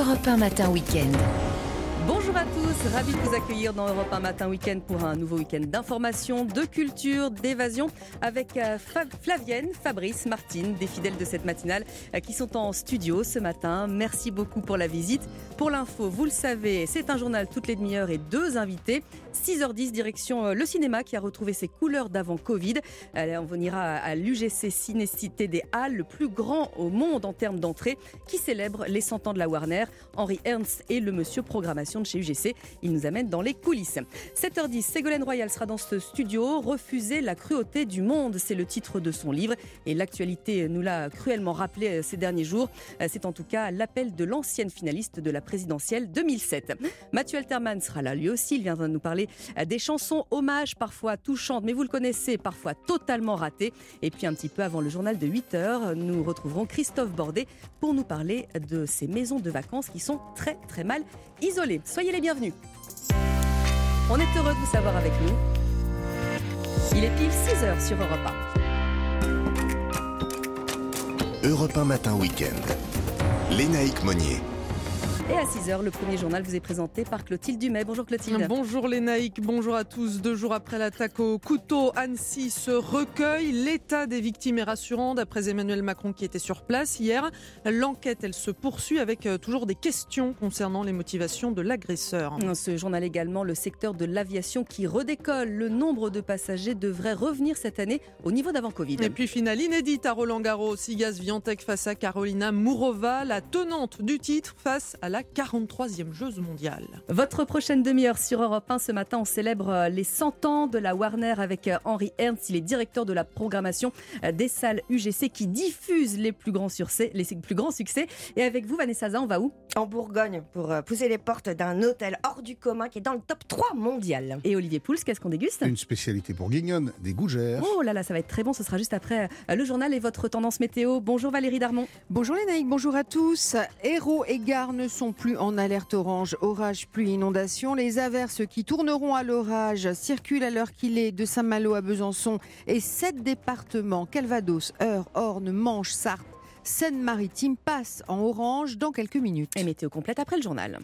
Europe 1 Matin Week-end. Bonjour à tous, ravi de vous accueillir dans Europe 1 Matin Week-end pour un nouveau week-end d'information, de culture, d'évasion avec euh, Flavienne, Fabrice, Martine, des fidèles de cette matinale euh, qui sont en studio ce matin. Merci beaucoup pour la visite. Pour l'info, vous le savez, c'est un journal toutes les demi-heures et deux invités. 6h10, direction euh, le cinéma qui a retrouvé ses couleurs d'avant Covid. On ira à l'UGC Cinécité des Halles, le plus grand au monde en termes d'entrée, qui célèbre les 100 ans de la Warner. Henri Ernst et le monsieur programmation de chez UGC. Il nous amène dans les coulisses. 7h10, Ségolène Royal sera dans ce studio. Refuser la cruauté du monde, c'est le titre de son livre. Et l'actualité nous l'a cruellement rappelé euh, ces derniers jours. Euh, c'est en tout cas l'appel de l'ancienne finaliste de la présidentielle 2007. Mathieu Alterman sera là lui aussi. Il viendra nous parler euh, des chansons hommages, parfois touchantes, mais vous le connaissez, parfois totalement ratées. Et puis un petit peu avant le journal de 8h, nous retrouverons Christophe Bordet pour nous parler de ces maisons de vacances qui sont très très mal isolées. Soyez les bienvenus. On est heureux de vous savoir avec nous. Il est pile 6 heures sur Europe 1. Europe 1 Matin Week-end. Lénaïque Monnier. Et à 6h, le premier journal vous est présenté par Clotilde Dumais. Bonjour Clotilde. Bonjour les naïcs, bonjour à tous. Deux jours après l'attaque au couteau, Annecy se recueille. L'état des victimes est rassurant d'après Emmanuel Macron qui était sur place hier. L'enquête, elle se poursuit avec euh, toujours des questions concernant les motivations de l'agresseur. Ce journal également, le secteur de l'aviation qui redécolle. Le nombre de passagers devrait revenir cette année au niveau d'avant Covid. Et puis finale inédite à Roland Garros, Sigas Viantec face à Carolina Mourova, la tenante du titre face à la 43e Jeux mondiale. Votre prochaine demi-heure sur Europe 1 ce matin, on célèbre euh, les 100 ans de la Warner avec euh, Henri Ernst. Il est directeur de la programmation euh, des salles UGC qui diffusent les plus grands succès. Les plus grands succès. Et avec vous, Vanessa Zah, on va où? En Bourgogne pour pousser les portes d'un hôtel hors du commun qui est dans le top 3 mondial. Et Olivier Pouls, qu'est-ce qu'on déguste? Une spécialité bourguignonne, des gougères. Oh là là, ça va être très bon. Ce sera juste après le journal et votre tendance météo. Bonjour Valérie Darmon. Bonjour les naïcs, bonjour à tous. Héros et gares ne sont plus en alerte orange, orage, pluie, inondation. Les averses qui tourneront à l'orage circulent à l'heure qu'il est de Saint-Malo à Besançon et sept départements, Calvados, Eure, Orne, Manche, Sarthe, Seine-Maritime passent en orange dans quelques minutes. Et météo complète après le journal.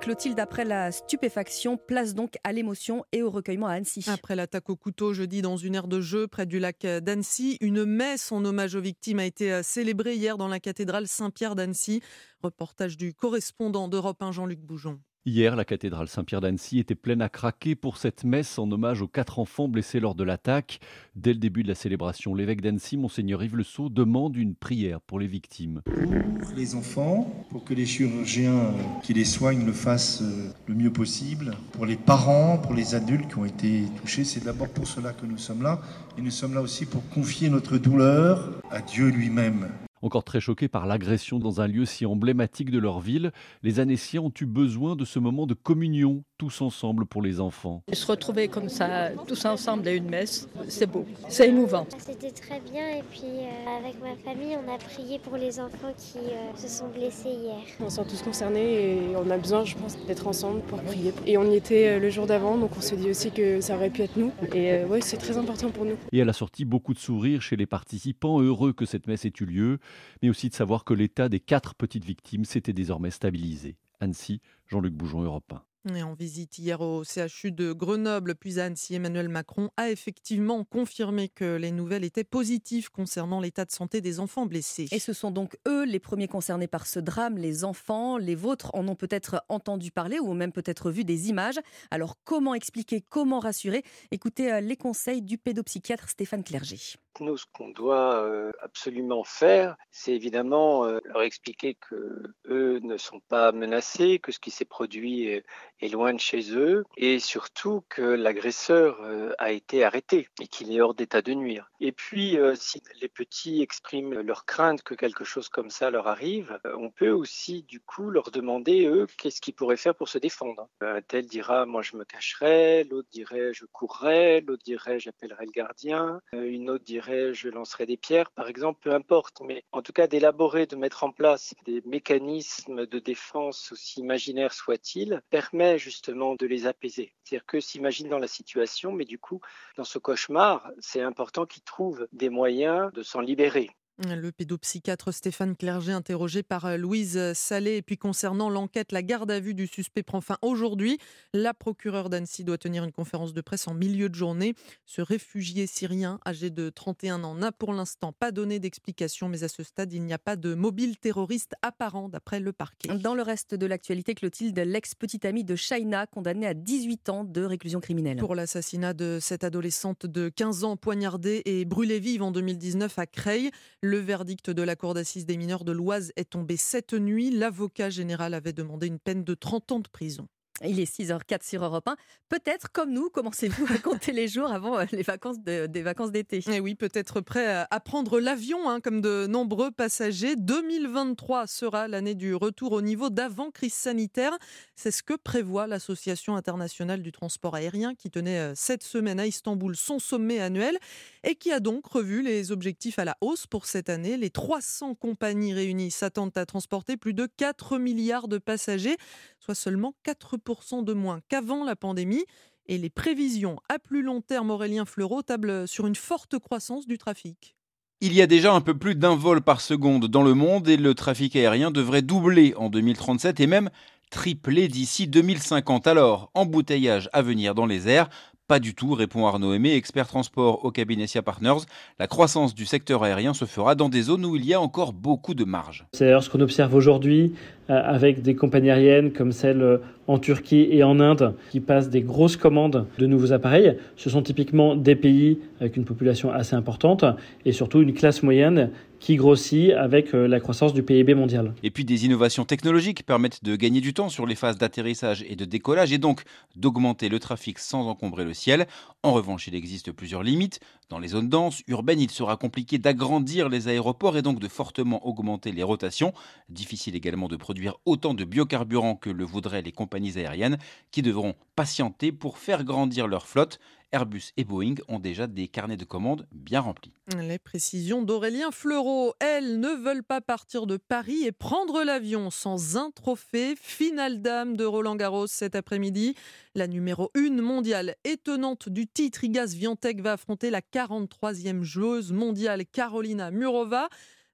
Clotilde, après la stupéfaction, place donc à l'émotion et au recueillement à Annecy. Après l'attaque au couteau jeudi dans une aire de jeu près du lac d'Annecy, une messe en hommage aux victimes a été euh, célébrée hier dans la cathédrale Saint-Pierre d'Annecy. Reportage du correspondant d'Europe 1 Jean-Luc Boujon. Hier, la cathédrale Saint-Pierre d'Annecy était pleine à craquer pour cette messe en hommage aux quatre enfants blessés lors de l'attaque. Dès le début de la célébration, l'évêque d'Annecy, Monseigneur Yves Le Sceau, demande une prière pour les victimes. Pour les enfants, pour que les chirurgiens qui les soignent le fassent euh, le mieux possible. Pour les parents, pour les adultes qui ont été touchés, c'est d'abord pour cela que nous sommes là. Et nous sommes là aussi pour confier notre douleur à Dieu lui-même. Encore très choqués par l'agression dans un lieu si emblématique de leur ville, les Annéciens ont eu besoin de ce moment de communion tous ensemble pour les enfants. Se retrouver comme ça, tous ensemble à une messe, c'est beau, c'est émouvant. C'était très bien et puis euh, avec ma famille, on a prié pour les enfants qui euh, se sont blessés hier. On s'est tous concernés et on a besoin, je pense, d'être ensemble pour prier. Et on y était euh, le jour d'avant, donc on se dit aussi que ça aurait pu être nous. Et oui, c'est très important pour nous. Et elle a sorti beaucoup de sourires chez les participants, heureux que cette messe ait eu lieu, mais aussi de savoir que l'état des quatre petites victimes s'était désormais stabilisé. Annecy, Jean-Luc Boujon, Europe 1. Et en visite hier au CHU de Grenoble, puis à Annecy, Emmanuel Macron a effectivement confirmé que les nouvelles étaient positives concernant l'état de santé des enfants blessés. Et ce sont donc eux les premiers concernés par ce drame, les enfants. Les vôtres en ont peut-être entendu parler ou même peut-être vu des images. Alors comment expliquer, comment rassurer? Écoutez euh, les conseils du pédopsychiatre Stéphane Clerget. Nous, ce qu'on doit euh, absolument faire, c'est évidemment euh, leur expliquer que eux ne sont pas menacés, que ce qui s'est produit est, loin de chez eux, et surtout que l'agresseur euh, a été arrêté et qu'il est hors d'état de nuire. Et puis, si les petits expriment leur crainte que quelque chose comme ça leur arrive, on peut aussi du coup leur demander eux qu'est-ce qu'ils pourraient faire pour se défendre. Un tel dira moi je me cacherai, l'autre dirait je courrai, l'autre dirait j'appellerai le gardien, une autre dirait je lancerai des pierres, par exemple, peu importe, mais en tout cas d'élaborer, de mettre en place des mécanismes de défense, aussi imaginaires soient-ils, permet justement de les apaiser. C'est-à-dire que s'imaginent dans la situation, mais du coup, dans ce cauchemar, c'est important qu'ils trouvent des moyens de s'en libérer. Le pédopsychiatre Stéphane Clerget, interrogé par euh, Louise Salé. Et puis concernant l'enquête, la garde à vue du suspect prend fin aujourd'hui. La procureure d'Annecy doit tenir une conférence de presse en milieu de journée. Ce réfugié syrien, âgé de 31 ans, n'a pour l'instant pas donné d'explication, mais à ce stade, il n'y a pas de mobile terroriste apparent, d'après le parquet. Dans le reste de l'actualité, Clotilde, l'ex-petite amie de Shaina, condamnée à 18 ans de réclusion criminelle. Pour l'assassinat de cette adolescente de 15 ans poignardée et brûlée vive en 2019 à Creil. Le verdict de la Cour d'assises des mineurs de l'Oise est tombé cette nuit. L'avocat général avait demandé une peine de 30 ans de prison. Il est 6h04 sur Europe 1. Peut-être, comme nous, commencez-vous à compter les jours avant euh, les vacances des vacances d'été. Et eh oui, peut-être prêt à prendre l'avion, hein, comme de nombreux passagers. 2023 sera l'année du retour au niveau d'avant crise sanitaire. C'est ce que prévoit l'Association internationale du transport aérien, qui tenait euh, cette semaine à Istanbul son sommet annuel et qui a donc revu les objectifs à la hausse pour cette année. Les 300 compagnies réunies s'attendent à transporter plus de 4 milliards de passagers, soit seulement 4% de moins qu'avant la pandémie. Et les prévisions à plus long terme, Aurélien Fleureau, tablent sur une forte croissance du trafic. Il y a déjà un peu plus d'un vol par seconde dans le monde et le trafic aérien devrait doubler en 2037 et même tripler d'ici 2050. Alors, embouteillage à venir dans les airs, pas du tout, répond Arnaud Aimé, expert transport au cabinet SIA Partners. La croissance du secteur aérien se fera dans des zones où il y a encore beaucoup de marge. C'est d'ailleurs ce qu'on observe aujourd'hui avec des compagnies aériennes comme celles euh, en Turquie et en Inde qui passent des grosses commandes de nouveaux appareils. Ce sont typiquement des pays avec une population assez importante et surtout une classe moyenne qui grossit avec euh, la croissance du PIB mondial. Et puis des innovations technologiques permettent de gagner du temps sur les phases d'atterrissage et de décollage et donc d'augmenter le trafic sans encombrer le ciel. En revanche, il existe plusieurs limites. Dans les zones denses, urbaines, il sera compliqué d'agrandir les aéroports et donc de fortement augmenter les rotations. Difficile également de produire autant de biocarburants que le voudraient les compagnies aériennes qui devront patienter pour faire grandir leur flotte. Airbus et Boeing ont déjà des carnets de commandes bien remplis. Les précisions d'Aurélien Fleureau. Elles ne veulent pas partir de Paris et prendre l'avion sans un trophée. Finale dame de Roland Garros cet après-midi. La numéro 1 mondiale étonnante du titre, Igaz Viantec, va affronter la 43e joueuse mondiale Carolina Murova.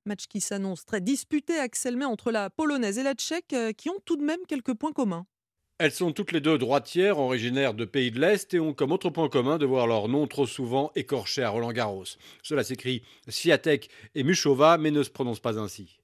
Match qui s'annonce très disputé, Axel entre la polonaise et la tchèque, euh, qui ont tout de même quelques points communs. Elles sont toutes les deux droitières, originaires de pays de l'Est, et ont comme autre point commun de voir leur nom trop souvent écorché à Roland Garros. Cela s'écrit Siatek et Mushova, mais ne se prononce pas ainsi.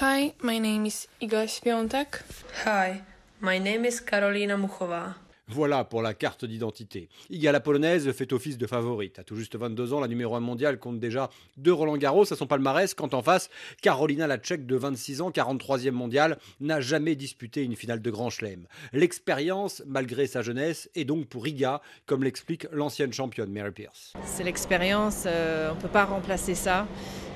Hi, my name is Igor Spiontek. Hi, my name is Karolina Muchova. Voilà pour la carte d'identité. Iga la polonaise fait office de favorite. À tout juste 22 ans, la numéro 1 mondiale compte déjà deux Roland Garros à son palmarès, quand en face, Carolina la Tchèque de 26 ans, 43e mondiale, n'a jamais disputé une finale de Grand Chelem. L'expérience, malgré sa jeunesse, est donc pour Iga, comme l'explique l'ancienne championne Mary Pierce. C'est l'expérience, euh, on ne peut pas remplacer ça.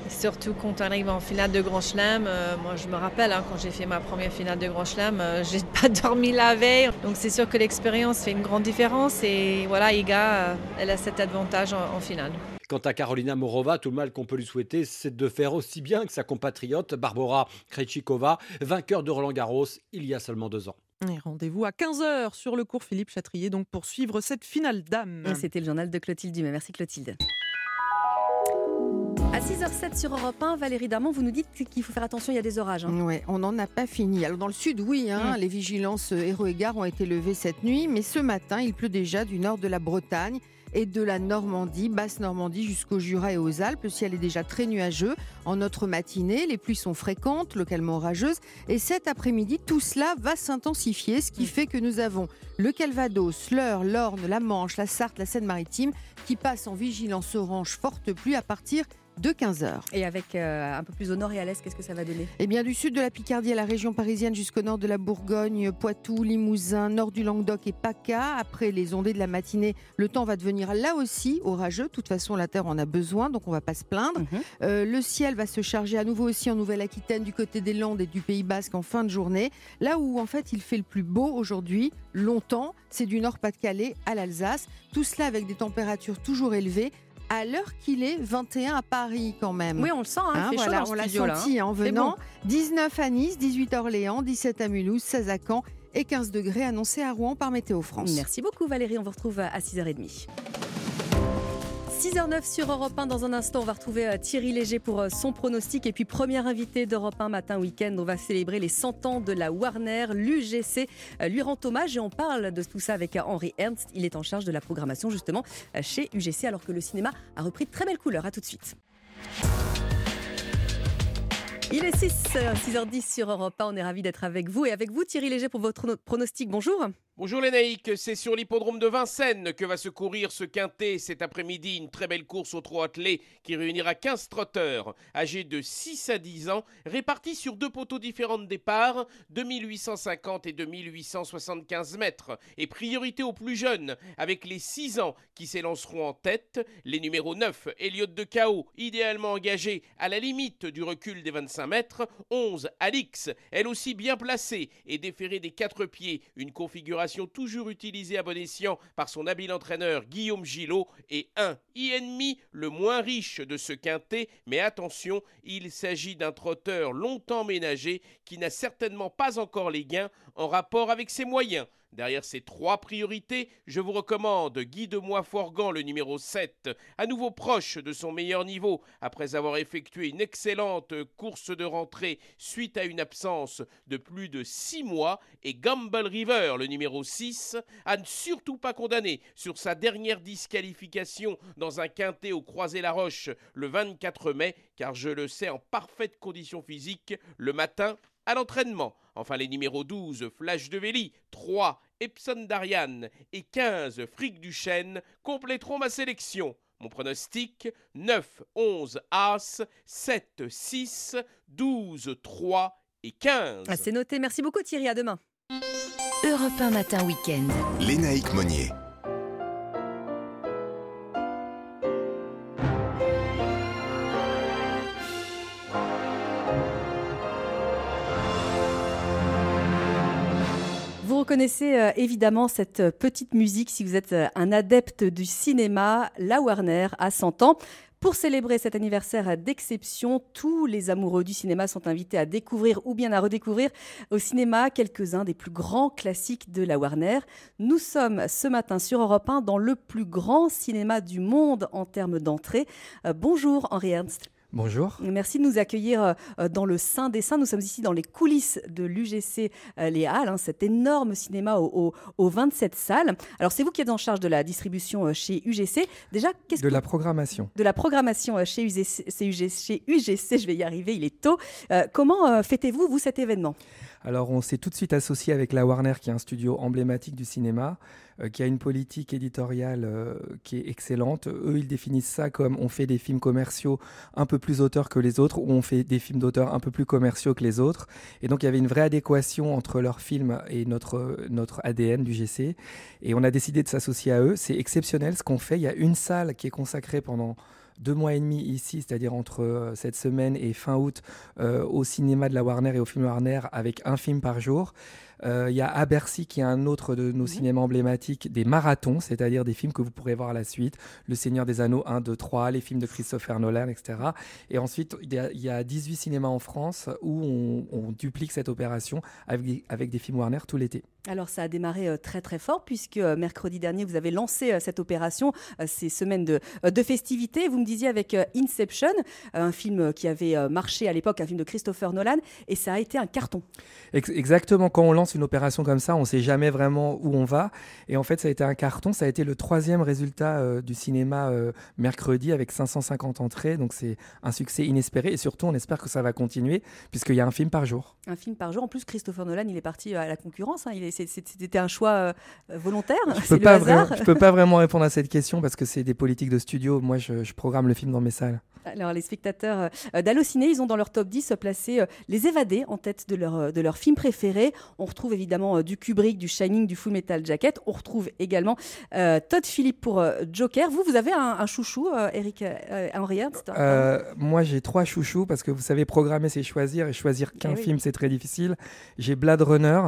Surtout quand on arrive en finale de Grand Chelem. Euh, moi, je me rappelle, hein, quand j'ai fait ma première finale de Grand Chelem, euh, j'ai pas dormi la veille. Donc, c'est sûr que l'expérience fait une grande différence. Et voilà, Iga, euh, elle a cet avantage en, finale. Quant à Carolina Morova, tout le mal qu'on peut lui souhaiter, c'est de faire aussi bien que sa compatriote Barbara Krejcikova, vainqueur de Roland Garros il y a seulement deux ans. Rendez-vous à 15h sur le cours Philippe Chatrier donc pour suivre cette finale d'âme. C'était le journal de Clotilde Dumas. Merci Clotilde. À 6h07 sur Europe 1, Valérie Darmon, vous nous dites qu'il faut faire attention, il y a des orages. Hein. Oui, on n'en a pas fini. Alors dans le sud, oui, hein, mm. les vigilances héros et gares ont été levées cette nuit, mais ce matin, il pleut déjà du nord de la Bretagne et de la Normandie, basse Normandie jusqu'au Jura et aux Alpes. Le ciel est déjà très nuageux. En notre matinée, les pluies sont fréquentes, localement orageuses. Et cet après-midi, tout cela va s'intensifier, ce qui mm. fait que nous avons le Calvados, l'Eure, l'Orne, la Manche, la Sarthe, la Seine-Maritime qui passent en vigilance orange forte pluie à partir de 15h. Et avec euh, un peu plus au nord et à l'est, qu'est-ce que ça va donner? Eh bien, du sud de la Picardie à la région parisienne jusqu'au nord de la Bourgogne, Poitou, Limousin, nord du Languedoc et PACA. Après les ondées de la matinée, le temps va devenir là aussi orageux. De toute façon, la Terre en a besoin, donc on va pas se plaindre. Mhm. Euh, le ciel va se charger à nouveau aussi en Nouvelle-Aquitaine, du côté des Landes et du Pays Basque en fin de journée. Là où en fait il fait le plus beau aujourd'hui, longtemps, c'est du Nord-Pas-de-Calais à l'Alsace. Tout cela avec des températures toujours élevées à l'heure qu'il est, 21 à Paris quand même. Oui, on le sent, hein, hein voilà, on l'a senti en venant. 19 à Nice, 18 à Orléans, 17 à Mulhouse, 16 à Caen et 15 degrés annoncés à Rouen par Météo France. Merci beaucoup Valérie, on vous retrouve à 6h30. 6h09 sur Europe 1. Dans un instant, on va retrouver euh, Thierry Léger pour euh, son pronostic. Et puis, première invité d'Europe 1 matin week-end, on va célébrer les 100 ans de la Warner. L'UGC euh, lui rend hommage et on parle de tout ça avec Henri Ernst. Il est en charge de la programmation justement chez UGC alors que le cinéma a repris de très belles couleurs. À tout de suite. Il est 6, 6h10 sur Europe 1. On est ravis d'être avec vous et avec vous Thierry Léger pour votre pronostic. Bonjour. Bonjour les naïcs, c'est sur l'hippodrome de Vincennes que va se courir ce quintet. Cet après-midi, une très belle course au trot attelé qui réunira 15 trotteurs. Âgés de 6 à 10 ans, répartis sur deux poteaux différents de départ, 2850 et 2875 mètres, et priorité aux plus jeunes, avec les 6 ans qui s'élanceront en tête, les numéros 9, Elliott de Chaos, idéalement engagé à la limite du recul des 25 mètres, 11, Alix, elle aussi bien placée et déférée des quatre pieds, une configuration toujours utilisée à bon escient par son habile entraîneur Guillaume Gillot, et un ennemi le moins riche de ce quintet, mais attention, il s'agit d'un trotteur longtemps ménagé qui n'a certainement pas encore les gains en rapport avec ses moyens. Derrière ces trois priorités, je vous recommande Guy de Moix-Forgan, le numéro 7, à nouveau proche de son meilleur niveau après avoir effectué une excellente course de rentrée suite à une absence de plus de 6 mois, et Gamble River, le numéro 6, à ne surtout pas condamner sur sa dernière disqualification dans un quintet au Croisé-la-Roche le 24 mai, car je le sais en parfaite condition physique le matin à l'entraînement. Enfin, les numéros 12, Flash de Véli, 3, Epson d'Ariane et 15, Fric du Chêne compléteront ma sélection. Mon pronostic 9, 11, As, 7, 6, 12, 3 et 15. Ah, c'est noté. Merci beaucoup Thierry. À demain. Europe 1 matin week-end. Lénaïque Monnier. Connaissez euh, évidemment cette euh, petite musique si vous êtes euh, un adepte du cinéma. La Warner a 100 ans. Pour célébrer cet anniversaire d'exception, tous les amoureux du cinéma sont invités à découvrir ou bien à redécouvrir au cinéma quelques-uns des plus grands classiques de la Warner. Nous sommes ce matin sur Europe 1 dans le plus grand cinéma du monde en termes d'entrée. bonjour Henri Ernst. Bonjour. Merci de nous accueillir euh, dans le Saint des Saints. Nous sommes ici dans les coulisses de l'UGC euh, Les Halles, hein, cet énorme cinéma aux, 27 salles. Alors, c'est vous qui êtes en charge de la distribution euh, chez UGC. Déjà, qu'est-ce De la programmation. De la programmation chez UGC, chez UGC, je vais y arriver, il est tôt. comment fêtez-vous, vous, cet événement? Alors on s'est tout de suite associé avec la Warner, qui est un studio emblématique du cinéma, euh, qui a une politique éditoriale euh, qui est excellente. Eux, ils définissent ça comme on fait des films commerciaux un peu plus auteurs que les autres, ou on fait des films d'auteurs un peu plus commerciaux que les autres. Et donc il y avait une vraie adéquation entre leurs films et notre, notre ADN du GC. Et on a décidé de s'associer à eux. C'est exceptionnel ce qu'on fait. Il y a une salle qui est consacrée pendant deux mois et demi ici, c'est-à-dire entre euh, cette semaine et fin août, euh, au cinéma de la Warner et au film Warner, avec un film par jour. Euh, il y a à Bercy, qui est un autre de nos cinémas emblématiques, des marathons, c'est-à-dire des films que vous pourrez voir à la suite. Le Seigneur des Anneaux 1, 2, 3, les films de Christopher Nolan, etc. Et ensuite, il y, a, 18 cinémas en France où on, duplique cette opération avec, avec des films Warner tout l'été. Alors ça a démarré euh, très très fort puisque euh, mercredi dernier vous avez lancé cette opération, ces semaines de, de festivités. Vous me disiez avec Inception, un film qui avait marché à l'époque, un film de Christopher Nolan, et ça a été un carton. Exactement, quand on lance une opération comme ça, on ne sait jamais vraiment où on va. Et en fait, ça a été un carton. Ça a été le troisième résultat euh, du cinéma euh, mercredi avec 550 entrées. Donc c'est un succès inespéré. Et surtout, on espère que ça va continuer puisqu'il y a un film par jour. Un film par jour. En plus, Christopher Nolan, il est parti à la concurrence. Hein. C'était un choix euh, volontaire. Je ne peux pas vraiment répondre à cette question parce que c'est des politiques de studio. Moi, je, je programme le film dans mes salles. Alors, les spectateurs d'Allociné, ils ont dans leur top 10 placé Les Évadés en tête de leur, de leur film préféré. On retrouve évidemment euh, du Kubrick, du Shining, du Full Metal Jacket. On retrouve également euh, Todd Phillips pour euh, Joker. Vous, vous avez un, chouchou, Eric Henry Moi, j'ai trois chouchous parce que vous savez, programmer, c'est choisir. Et choisir qu'un eh film, c'est très difficile. J'ai Blade Runner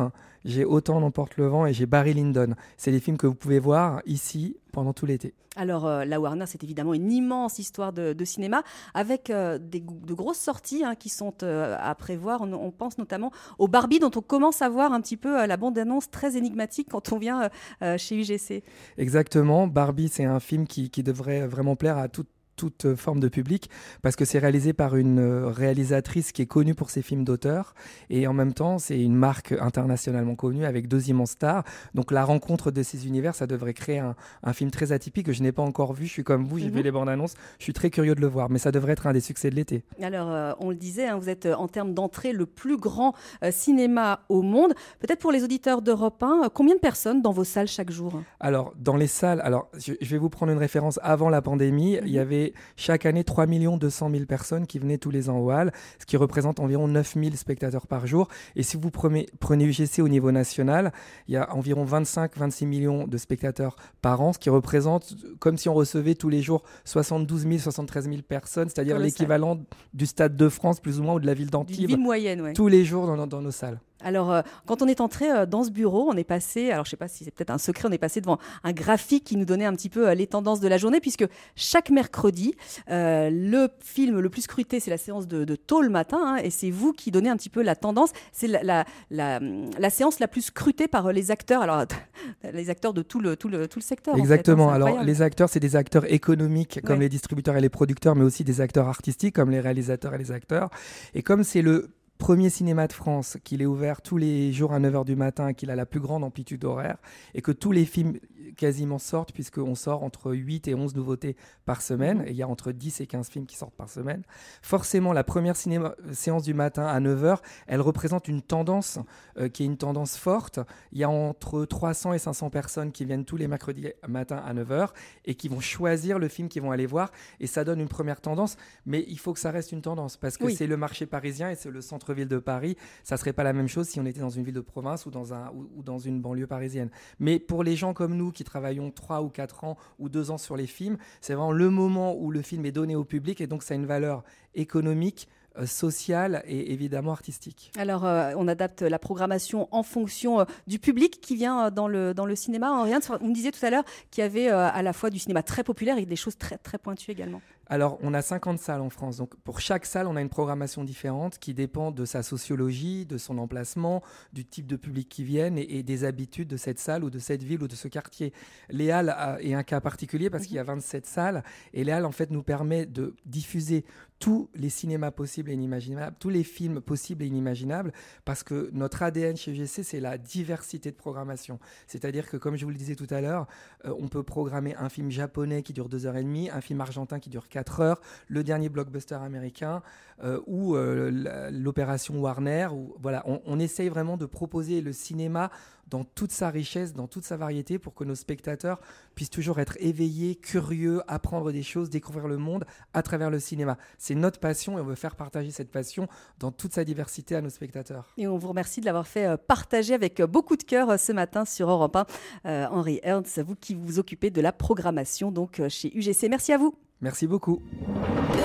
j'ai Autant n'emporte le vent et j'ai Barry Lyndon. C'est des films que vous pouvez voir ici pendant tout l'été. Alors, euh, la Warner, c'est évidemment une immense histoire de, cinéma avec euh, des, de grosses sorties hein, qui sont euh, à prévoir. On, pense notamment au Barbie, dont on commence à voir un petit peu la bande-annonce très énigmatique quand on vient chez UGC. Exactement. Barbie, c'est un film qui, qui devrait vraiment plaire à toute toute forme de public parce que c'est réalisé par une euh, réalisatrice qui est connue pour ses films d'auteur et en même temps c'est une marque internationalement connue avec deux immenses stars. Donc la rencontre de ces univers ça devrait créer un, film très atypique. Que je n'ai pas encore vu je suis comme vous j'ai vu mhm. les bandes annonces je suis très curieux de le voir mais ça devrait être un des succès de l'été. Alors euh, on le disait hein, vous êtes euh, en termes d'entrée le plus grand cinéma au monde. Peut-être pour les auditeurs d'Europe 1 combien de personnes dans vos salles chaque jour? Alors dans les salles alors je, vais vous prendre une référence. Avant la pandémie il y mhm. Avait chaque année 3 200 000 personnes qui venaient tous les ans au Hall, ce qui représente environ 9 000 spectateurs par jour. Et si vous prenez, prenez UGC au niveau national, il y a environ 25-26 millions de spectateurs par an, ce qui représente comme si on recevait tous les jours 72 000, 73 000 personnes, c'est-à-dire l'équivalent du Stade de France plus ou moins ou de la ville d'Antibes. Ville moyenne, Tous les jours dans nos salles. Alors, euh, quand on est entré euh, dans ce bureau, on est passé, alors je ne sais pas si c'est peut-être un secret, on est passé devant un graphique qui nous donnait un petit peu euh, les tendances de la journée, puisque chaque mercredi, le film le plus scruté, c'est la séance de, tôt le matin, hein, et c'est vous qui donnez un petit peu la tendance. C'est la, la, séance la plus scrutée par les acteurs, alors les acteurs de tout le, tout le, tout le secteur. Hein, Exactement. alors, les acteurs, c'est des acteurs économiques, comme les distributeurs et les producteurs, mais aussi des acteurs artistiques, comme les réalisateurs et les acteurs. Et comme c'est le premier cinéma de France, qu'il est ouvert tous les jours à 9h du matin, qu'il a la plus grande amplitude horaire, et que tous les films quasiment sortent, puisqu'on sort entre 8 et 11 nouveautés par semaine, mhm. et il y a entre 10 et 15 films qui sortent par semaine. Forcément, la première cinéma, séance du matin à 9h, elle représente une tendance euh, qui est une tendance forte. Il y a entre 300 et 500 personnes qui viennent tous les mercredis matin à 9h et qui vont choisir le film qu'ils vont aller voir, et ça donne une première tendance, mais il faut que ça reste une tendance, parce que c'est le marché parisien et c'est le centre-ville de Paris. Ça serait pas la même chose si on était dans une ville de province ou dans, un, ou dans une banlieue parisienne. Mais pour les gens comme nous qui travaillons 3 ou 4 ans ou 2 ans sur les films, c'est vraiment le moment où le film est donné au public et donc ça a une valeur économique, euh, sociale et évidemment artistique. Alors, euh, on adapte la programmation en fonction euh, du public qui vient dans le, dans le cinéma. On me disait tout à l'heure qu'il y avait à la fois du cinéma très populaire et des choses très, très pointues également. Alors, on a 50 salles en France. Donc, pour chaque salle, on a une programmation différente qui dépend de sa sociologie, de son emplacement, du type de public qui viennent et, des habitudes de cette salle ou de cette ville ou de ce quartier. Les Halles est un cas particulier parce qu'il y a 27 salles et les Halles, en fait, nous permet de diffuser tous les cinémas possibles et inimaginables, tous les films possibles et inimaginables, parce que notre ADN chez UGC, c'est la diversité de programmation. C'est-à-dire que, comme je vous le disais tout à l'heure, euh, on peut programmer un film japonais qui dure 2h30, un film argentin qui dure 4 heures, le dernier blockbuster américain euh, ou euh, l'opération Warner. Ou, voilà, on, essaye vraiment de proposer le cinéma dans toute sa richesse, dans toute sa variété, pour que nos spectateurs puissent toujours être éveillés, curieux, apprendre des choses, découvrir le monde à travers le cinéma. C'est notre passion et on veut faire partager cette passion dans toute sa diversité à nos spectateurs. Et on vous remercie de l'avoir fait euh, partager avec beaucoup de cœur ce matin sur Europe 1. Henri Ernst, vous qui vous occupez de la programmation donc chez UGC. Merci à vous. Merci beaucoup.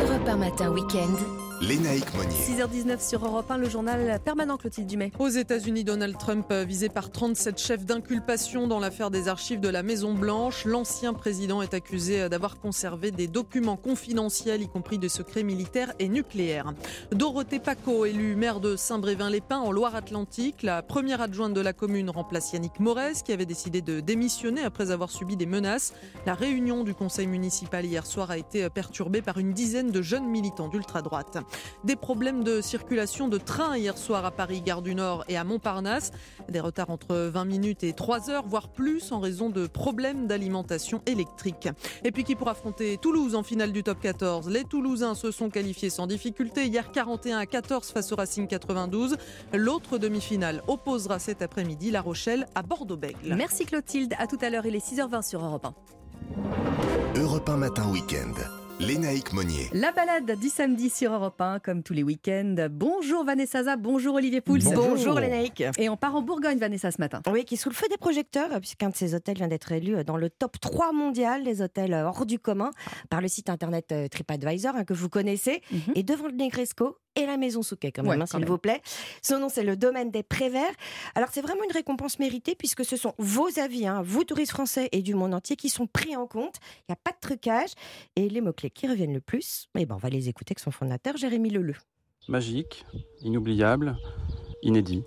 Europe 1 matin week-end. Lénaïque Monnier. 6h19 sur Europe 1, le journal permanent Clotilde Dumay. Aux États-Unis, Donald Trump visé par 37 chefs d'inculpation dans l'affaire des archives de la Maison-Blanche. L'ancien président est accusé d'avoir conservé des documents confidentiels, y compris des secrets militaires et nucléaires. Dorothée Paco, élue maire de Saint-Brévin-les-Pins en Loire-Atlantique, la première adjointe de la commune remplace Yannick Morez, qui avait décidé de démissionner après avoir subi des menaces. La réunion du conseil municipal hier soir a été perturbée par une dizaine de jeunes militants d'ultra-droite. Des problèmes de circulation de train hier soir à Paris, Gare du Nord et à Montparnasse. Des retards entre 20 minutes et 3 heures, voire plus, en raison de problèmes d'alimentation électrique. Et puis qui pour affronter Toulouse en finale du top 14 Les Toulousains se sont qualifiés sans difficulté hier 41 à 14 face au Racing 92. L'autre demi-finale opposera cet après-midi La Rochelle à Bordeaux-Bègles. Merci Clotilde, à tout à l'heure, il est 6h20 sur Europe 1. Europe 1 matin week-end. Lénaïque Monnier. La balade du samedi sur Europe 1, comme tous les week-ends. Bonjour Vanessa bonjour Olivier Pouls. Bonjour, Lénaïque. Et on part en Bourgogne, Vanessa, ce matin. Oui, qui est sous le feu des projecteurs, puisqu'un de ces hôtels vient d'être élu dans le top 3 mondial des hôtels hors du commun par le site internet euh, TripAdvisor, hein, que vous connaissez. Mhm. Et devant le Negresco, et la maison Souquet, quand Ouais, même, hein, s'il vous plaît. Son nom, c'est le domaine des Préverts. Alors, c'est vraiment une récompense méritée puisque ce sont vos avis, hein, vous, touristes français et du monde entier, qui sont pris en compte. Il n'y a pas de trucage. Et les mots-clés qui reviennent le plus, eh ben, on va les écouter avec son fondateur, Jérémy Leleu. Magique, inoubliable, inédit.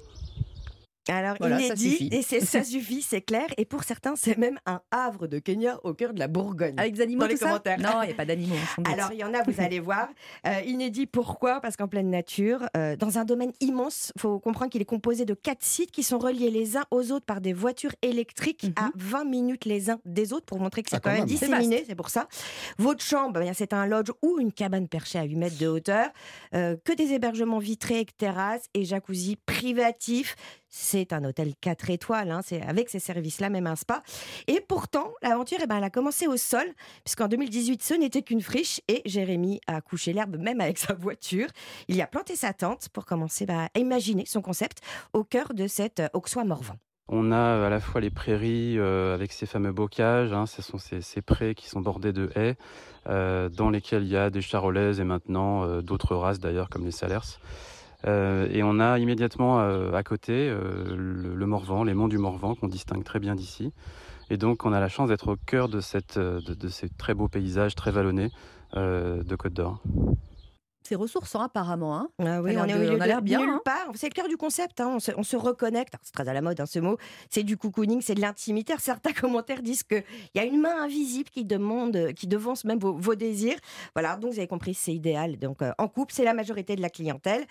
Alors, Voilà, inédit, et c'est- ça suffit, c'est clair. Et pour certains, c'est même un havre de Kenya au cœur de la Bourgogne. Avec des animaux, Dans les tout ça. Non, il n'y a pas d'animaux. Alors, il y en a, vous allez voir. Euh, inédit, pourquoi? Parce qu'en pleine nature, euh, dans un domaine immense, il faut comprendre qu'il est composé de quatre sites qui sont reliés les uns aux autres par des voitures électriques à 20 minutes les uns des autres pour montrer que c'est Ah, quand, quand même disséminé, c'est pour ça. Votre chambre, eh c'est un lodge ou une cabane perchée à 8 mètres de hauteur, euh, que des hébergements vitrés avec terrasse et jacuzzi privatif. C'est un hôtel 4 étoiles, hein, c'est avec ces services-là, même un spa. Et pourtant, l'aventure, eh ben, elle a commencé au sol, puisqu'en 2018, ce n'était qu'une friche et Jérémy a couché l'herbe même avec sa voiture. Il y a planté sa tente pour commencer bah, à imaginer son concept au cœur de cet euh, Auxois Morvan. On a euh, à la fois les prairies euh, avec ces fameux bocages, hein, ce sont ces, prés qui sont bordés de haies, dans lesquels il y a des charolaises et maintenant d'autres races d'ailleurs comme les salers. Euh, et on a immédiatement euh, à côté euh, le, Morvan, les monts du Morvan qu'on distingue très bien d'ici. Et donc on a la chance d'être au cœur de, ces très beaux paysages très vallonnés de Côte d'Or. C'est ressourçant apparemment. Hein Ah oui, on est au de- milieu on a de l'air bien. nulle hein. part. C'est le cœur du concept. hein. On, se, on se reconnecte. C'est très à la mode hein, ce mot. C'est du cocooning, c'est de l'intimité. Certains commentaires disent qu'il y a une main invisible qui demande, qui devance même vos, vos désirs. Voilà, donc vous avez compris, c'est idéal. Donc euh, en couple, c'est la majorité de la clientèle.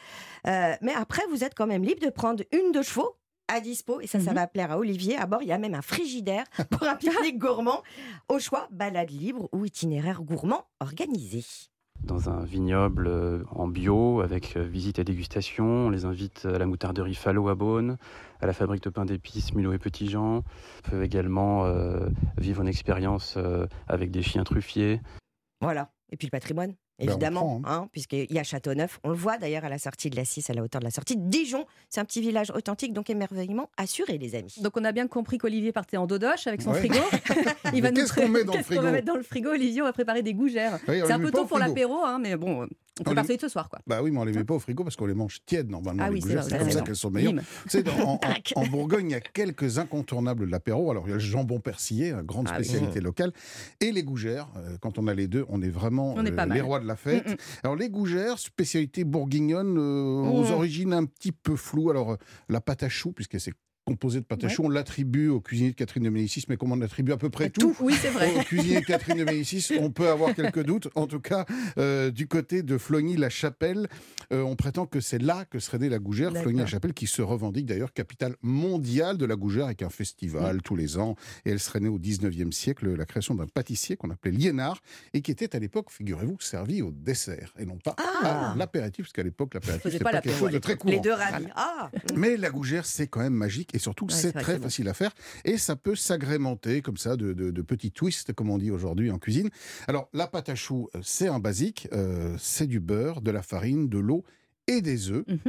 Euh, mais après, vous êtes quand même libre de prendre une de chevaux à dispo, et ça, ça Mhm. va plaire à Olivier. À bord, il y a même un frigidaire pour un pique-nique gourmand. Au choix, balade libre ou itinéraire gourmand organisé. Dans un vignoble euh, en bio avec euh, visite et dégustation. On les invite à la moutarderie Fallot à Beaune, à la fabrique de pain d'épices Mulot et Petit Jean. Ils peuvent également euh, vivre une expérience avec des chiens truffiers. Voilà. Et puis le patrimoine, on évidemment, prend, hein, puisqu'il y a Châteauneuf. On le voit d'ailleurs à la sortie de la 6, à la hauteur de la sortie. Dijon, c'est un petit village authentique, donc émerveillement assuré, les amis. Donc on a bien compris qu'Olivier partait en dodoche avec son Ouais. frigo. Il va nous qu'est-ce qu'on met dans le qu'est-ce qu'on frigo va mettre dans le frigo Olivier, on va préparer des gougères. C'est un peu tôt pour l'apéro, hein, mais bon, on prépare les- celui de ce soir. Quoi. Bah oui, mais on les met pas au frigo parce qu'on les mange tièdes normalement. Ah oui, c'est comme ça qu'elles sont meilleures. En, en- en Bourgogne, il y a quelques incontournables de l'apéro. Alors il y a le jambon persillé, grande Ah oui. spécialité locale, et les gougères. Euh, Quand on a les deux, on est vraiment On est euh, les rois de la fête. Mm, mm. Alors les gougères, spécialité bourguignonne, euh, aux origines un petit peu floues. Alors la pâte à choux, puisque c'est composé de pâte à Ouais. on l'attribue au cuisinier de Catherine de Médicis, mais comme on attribue à peu près tout, Oui, c'est vrai. au cuisinier de Catherine de Médicis, on peut avoir quelques doutes. En tout cas, euh, du côté de Flogny-la-Chapelle, euh, on prétend que c'est là que serait née la gougère. Flogny-la-Chapelle qui se revendique d'ailleurs capitale mondiale de la gougère avec un festival tous les ans. Et elle serait née au 19e siècle, la création d'un pâtissier qu'on appelait Liénard et qui était à l'époque, figurez-vous, servi au dessert et non pas à l'apéritif, parce qu'à l'époque, l'apéritif, c'était pas pas, quelque chose de très courant. Les deux ravis. Ah Mais la gougère, c'est quand même magique et surtout, Ouais, c'est très bon. facile à faire et ça peut s'agrémenter comme ça de, de- de petits twists, comme on dit aujourd'hui en cuisine. Alors, la pâte à choux, euh, c'est un basique, euh, c'est du beurre, de la farine, de l'eau et des œufs. Mhm.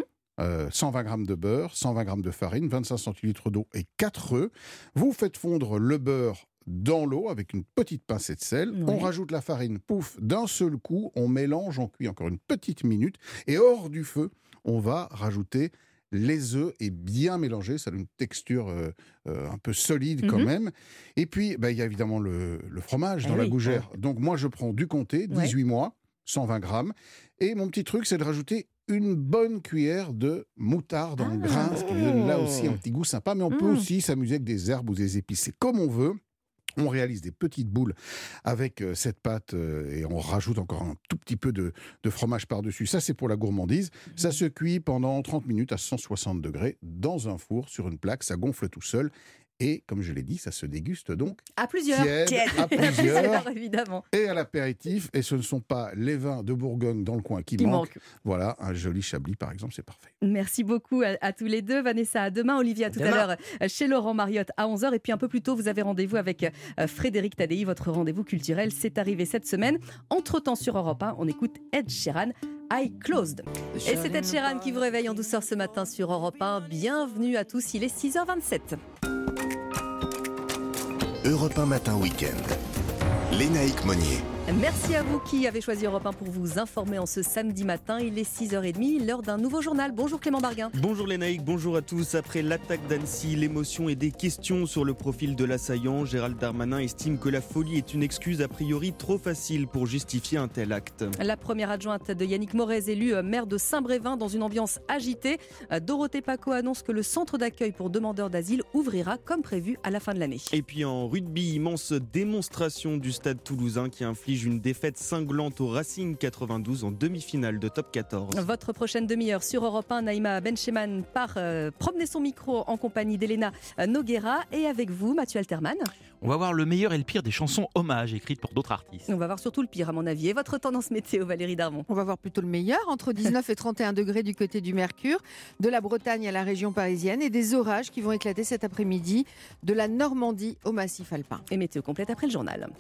Euh, 120 g de beurre, 120 g de farine, 25 centilitres d'eau et 4 œufs. Vous faites fondre le beurre dans l'eau avec une petite pincée de sel. On rajoute la farine, pouf, d'un seul coup, on mélange, on cuit encore une petite minute et hors du feu, on va rajouter les œufs et bien mélanger, ça donne une texture euh, euh, un peu solide quand Mhm. même. Et puis, bah, il y a évidemment le, le fromage Ah dans la gougère. Donc moi, je prends du comté, 18 mois, 120 grammes. Et mon petit truc, c'est de rajouter une bonne cuillère de moutarde en Ah. grains, ce qui donne là aussi un petit goût sympa. Mais on peut Mm. aussi s'amuser avec des herbes ou des épices. C'est comme on veut. On réalise des petites boules avec euh, cette pâte euh, et on rajoute encore un tout petit peu de, de fromage par-dessus. Ça, c'est pour la gourmandise. Ça se cuit pendant 30 minutes à 160 degrés dans un four sur une plaque. Ça gonfle tout seul. Et comme je l'ai dit, ça se déguste donc À plusieurs. tiède, à plusieurs évidemment. et à l'apéritif. Et ce ne sont pas les vins de Bourgogne dans le coin qui, Qui manquent. manquent. Voilà, un joli chablis par exemple, c'est parfait. Merci beaucoup à, à tous les deux. Vanessa, à demain. Olivier, à tout à l'heure euh, chez Laurent Mariotte à 11h. Et puis un peu plus tôt, vous avez rendez-vous avec euh, Frédéric Tadei. Votre rendez-vous culturel, c'est arrivé cette semaine. Entre-temps, sur Europe 1, on écoute Ed Sheeran, I Closed. Et c'est Ed Sheeran qui vous réveille en douceur ce matin sur Europe 1. Bienvenue à tous, il est 6h27. Europe 1 Matin Week-end. Lénaïque Monnier. Merci à vous qui avez choisi Europe 1 pour vous informer en ce samedi matin. Il est 6h30, l'heure d'un nouveau journal. Bonjour Clément Barguin. Bonjour Lénaïque, bonjour à tous. Après l'attaque d'Annecy, l'émotion et des questions sur le profil de l'assaillant, Gérald Darmanin estime que la folie est une excuse a priori trop facile pour justifier un tel acte. La première adjointe de Yannick Morez, élue maire de Saint-Brévin dans une ambiance agitée. Dorothée Paco annonce que le centre d'accueil pour demandeurs d'asile ouvrira comme prévu à la fin de l'année. Et puis en rugby, immense démonstration du stade toulousain qui inflige une défaite cinglante au Racing 92 en demi-finale de top 14. Votre prochaine demi-heure sur Europe 1, Naïma Bencheman part euh, promener son micro en compagnie d'Elena Noguera et avec vous, Mathieu Alterman. On va voir le meilleur et le pire des chansons hommages écrites pour d'autres artistes. On va voir surtout le pire, à mon avis. Et votre tendance météo, Valérie Darmon On va voir plutôt le meilleur, entre 19 et 31 degrés du côté du Mercure, de la Bretagne à la région parisienne, et des orages qui vont éclater cet après-midi de la Normandie au massif alpin. Et météo complète après le journal.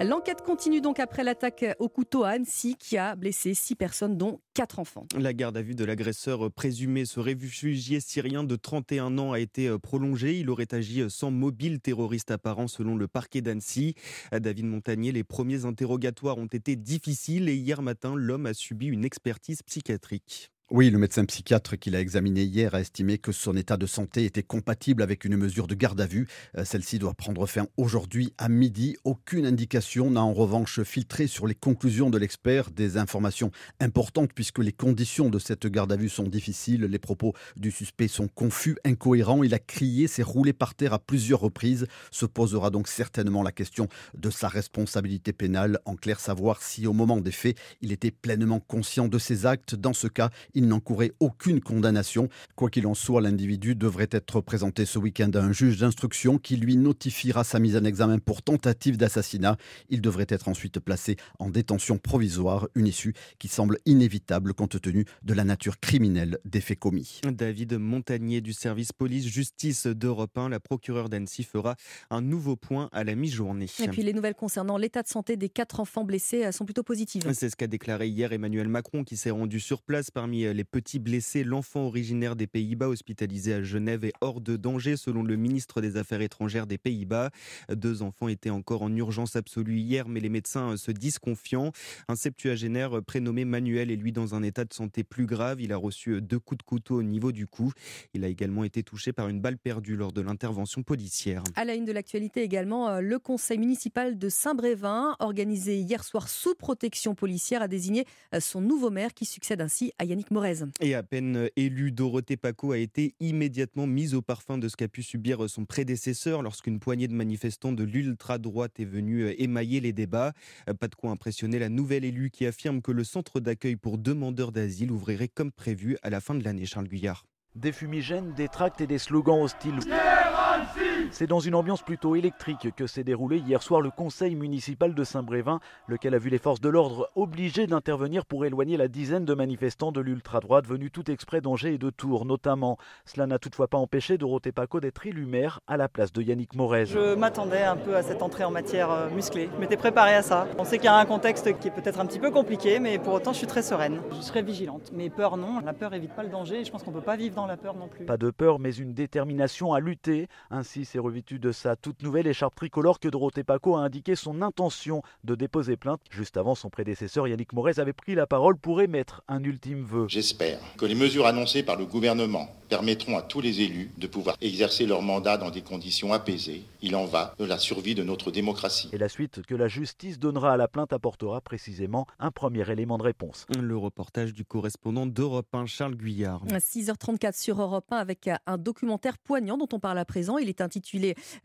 L'enquête continue donc après l'attaque au couteau à Annecy qui a blessé six personnes dont quatre enfants. La garde à vue de l'agresseur présumé, ce réfugié syrien de 31 ans, a été prolongée. Il aurait agi sans mobile terroriste apparent selon le parquet d'Annecy. David Montagnier, les premiers interrogatoires ont été difficiles et hier matin, l'homme a subi une expertise psychiatrique. Oui, le médecin psychiatre qui l'a examiné hier a estimé que son état de santé était compatible avec une mesure de garde à vue. Euh, celle-ci doit prendre fin aujourd'hui à midi. Aucune indication n'a en revanche filtré sur les conclusions de l'expert. Des informations importantes puisque les conditions de cette garde à vue sont difficiles. Les propos du suspect sont confus, incohérents. Il a crié, s'est roulé par terre à plusieurs reprises. Se posera donc certainement la question de sa responsabilité pénale. En clair, savoir si au moment des faits, il était pleinement conscient de ses actes. Dans ce cas, il n'encourait aucune condamnation. Quoi qu'il en soit, l'individu devrait être présenté ce week-end à un juge d'instruction qui lui notifiera sa mise en examen pour tentative d'assassinat. Il devrait être ensuite placé en détention provisoire, une issue qui semble inévitable compte tenu de la nature criminelle des faits commis. David Montagnier du service police-justice d'Europe 1, la procureure d'Annecy fera un nouveau point à la mi-journée. Et puis les nouvelles concernant l'état de santé des quatre enfants blessés sont plutôt positives. C'est ce qu'a déclaré hier Emmanuel Macron qui s'est rendu sur place parmi les petits blessés, l'enfant originaire des Pays-Bas hospitalisé à Genève est hors de danger selon le ministre des Affaires étrangères des Pays-Bas. Deux enfants étaient encore en urgence absolue hier, mais les médecins se disent confiants. Un septuagénaire prénommé Manuel est lui dans un état de santé plus grave. Il a reçu deux coups de couteau au niveau du cou. Il a également été touché par une balle perdue lors de l'intervention policière. À la une de l'actualité également, euh, le conseil municipal de Saint-Brévin, organisé hier soir sous protection policière, a désigné euh, son nouveau maire qui succède ainsi à Yannick Morez. Et à peine élue, Dorothée Paco a été immédiatement mise au parfum de ce qu'a pu subir son prédécesseur lorsqu'une poignée de manifestants de l'ultra-droite est venue euh, émailler les débats. Euh, pas de quoi impressionner la nouvelle élue qui affirme que le centre d'accueil pour demandeurs d'asile ouvrirait comme prévu à la fin de l'année, Charles Guyard. Des fumigènes, des tracts et des slogans hostiles. C'est dans une ambiance plutôt électrique que s'est déroulé hier soir le conseil municipal de Saint-Brévin, lequel a vu les forces de l'ordre obligées d'intervenir pour éloigner la dizaine de manifestants de l'ultra-droite venus tout exprès d'Angers et de Tours notamment. Cela n'a toutefois pas empêché Dorothée Paco d'être élue maire à la place de Yannick Morez. Je m'attendais un peu à cette entrée en matière euh, musclée. Je m'étais préparé à ça. On sait qu'il y a un contexte qui est peut-être un petit peu compliqué, mais pour autant je suis très sereine. Je serai vigilante. Mais peur non, la peur évite pas le danger et je pense qu'on peut pas vivre dans la peur non plus. Pas de peur, mais une détermination à lutter. Ainsi, c'est revêtu de sa toute nouvelle écharpe tricolore que Dorothée Paco a indiqué son intention de déposer plainte. Juste avant, son prédécesseur Yannick Morez avait pris la parole pour émettre un ultime vœu. J'espère que les mesures annoncées par le gouvernement permettront à tous les élus de pouvoir exercer leur mandat dans des conditions apaisées. Il en va de la survie de notre démocratie. Et la suite que la justice donnera à la plainte apportera précisément un premier élément de réponse. Le reportage du correspondant d'Europe 1, Charles Guyard. 6h34 sur Europe 1 avec un documentaire poignant dont on parle à présent. Il est intitulé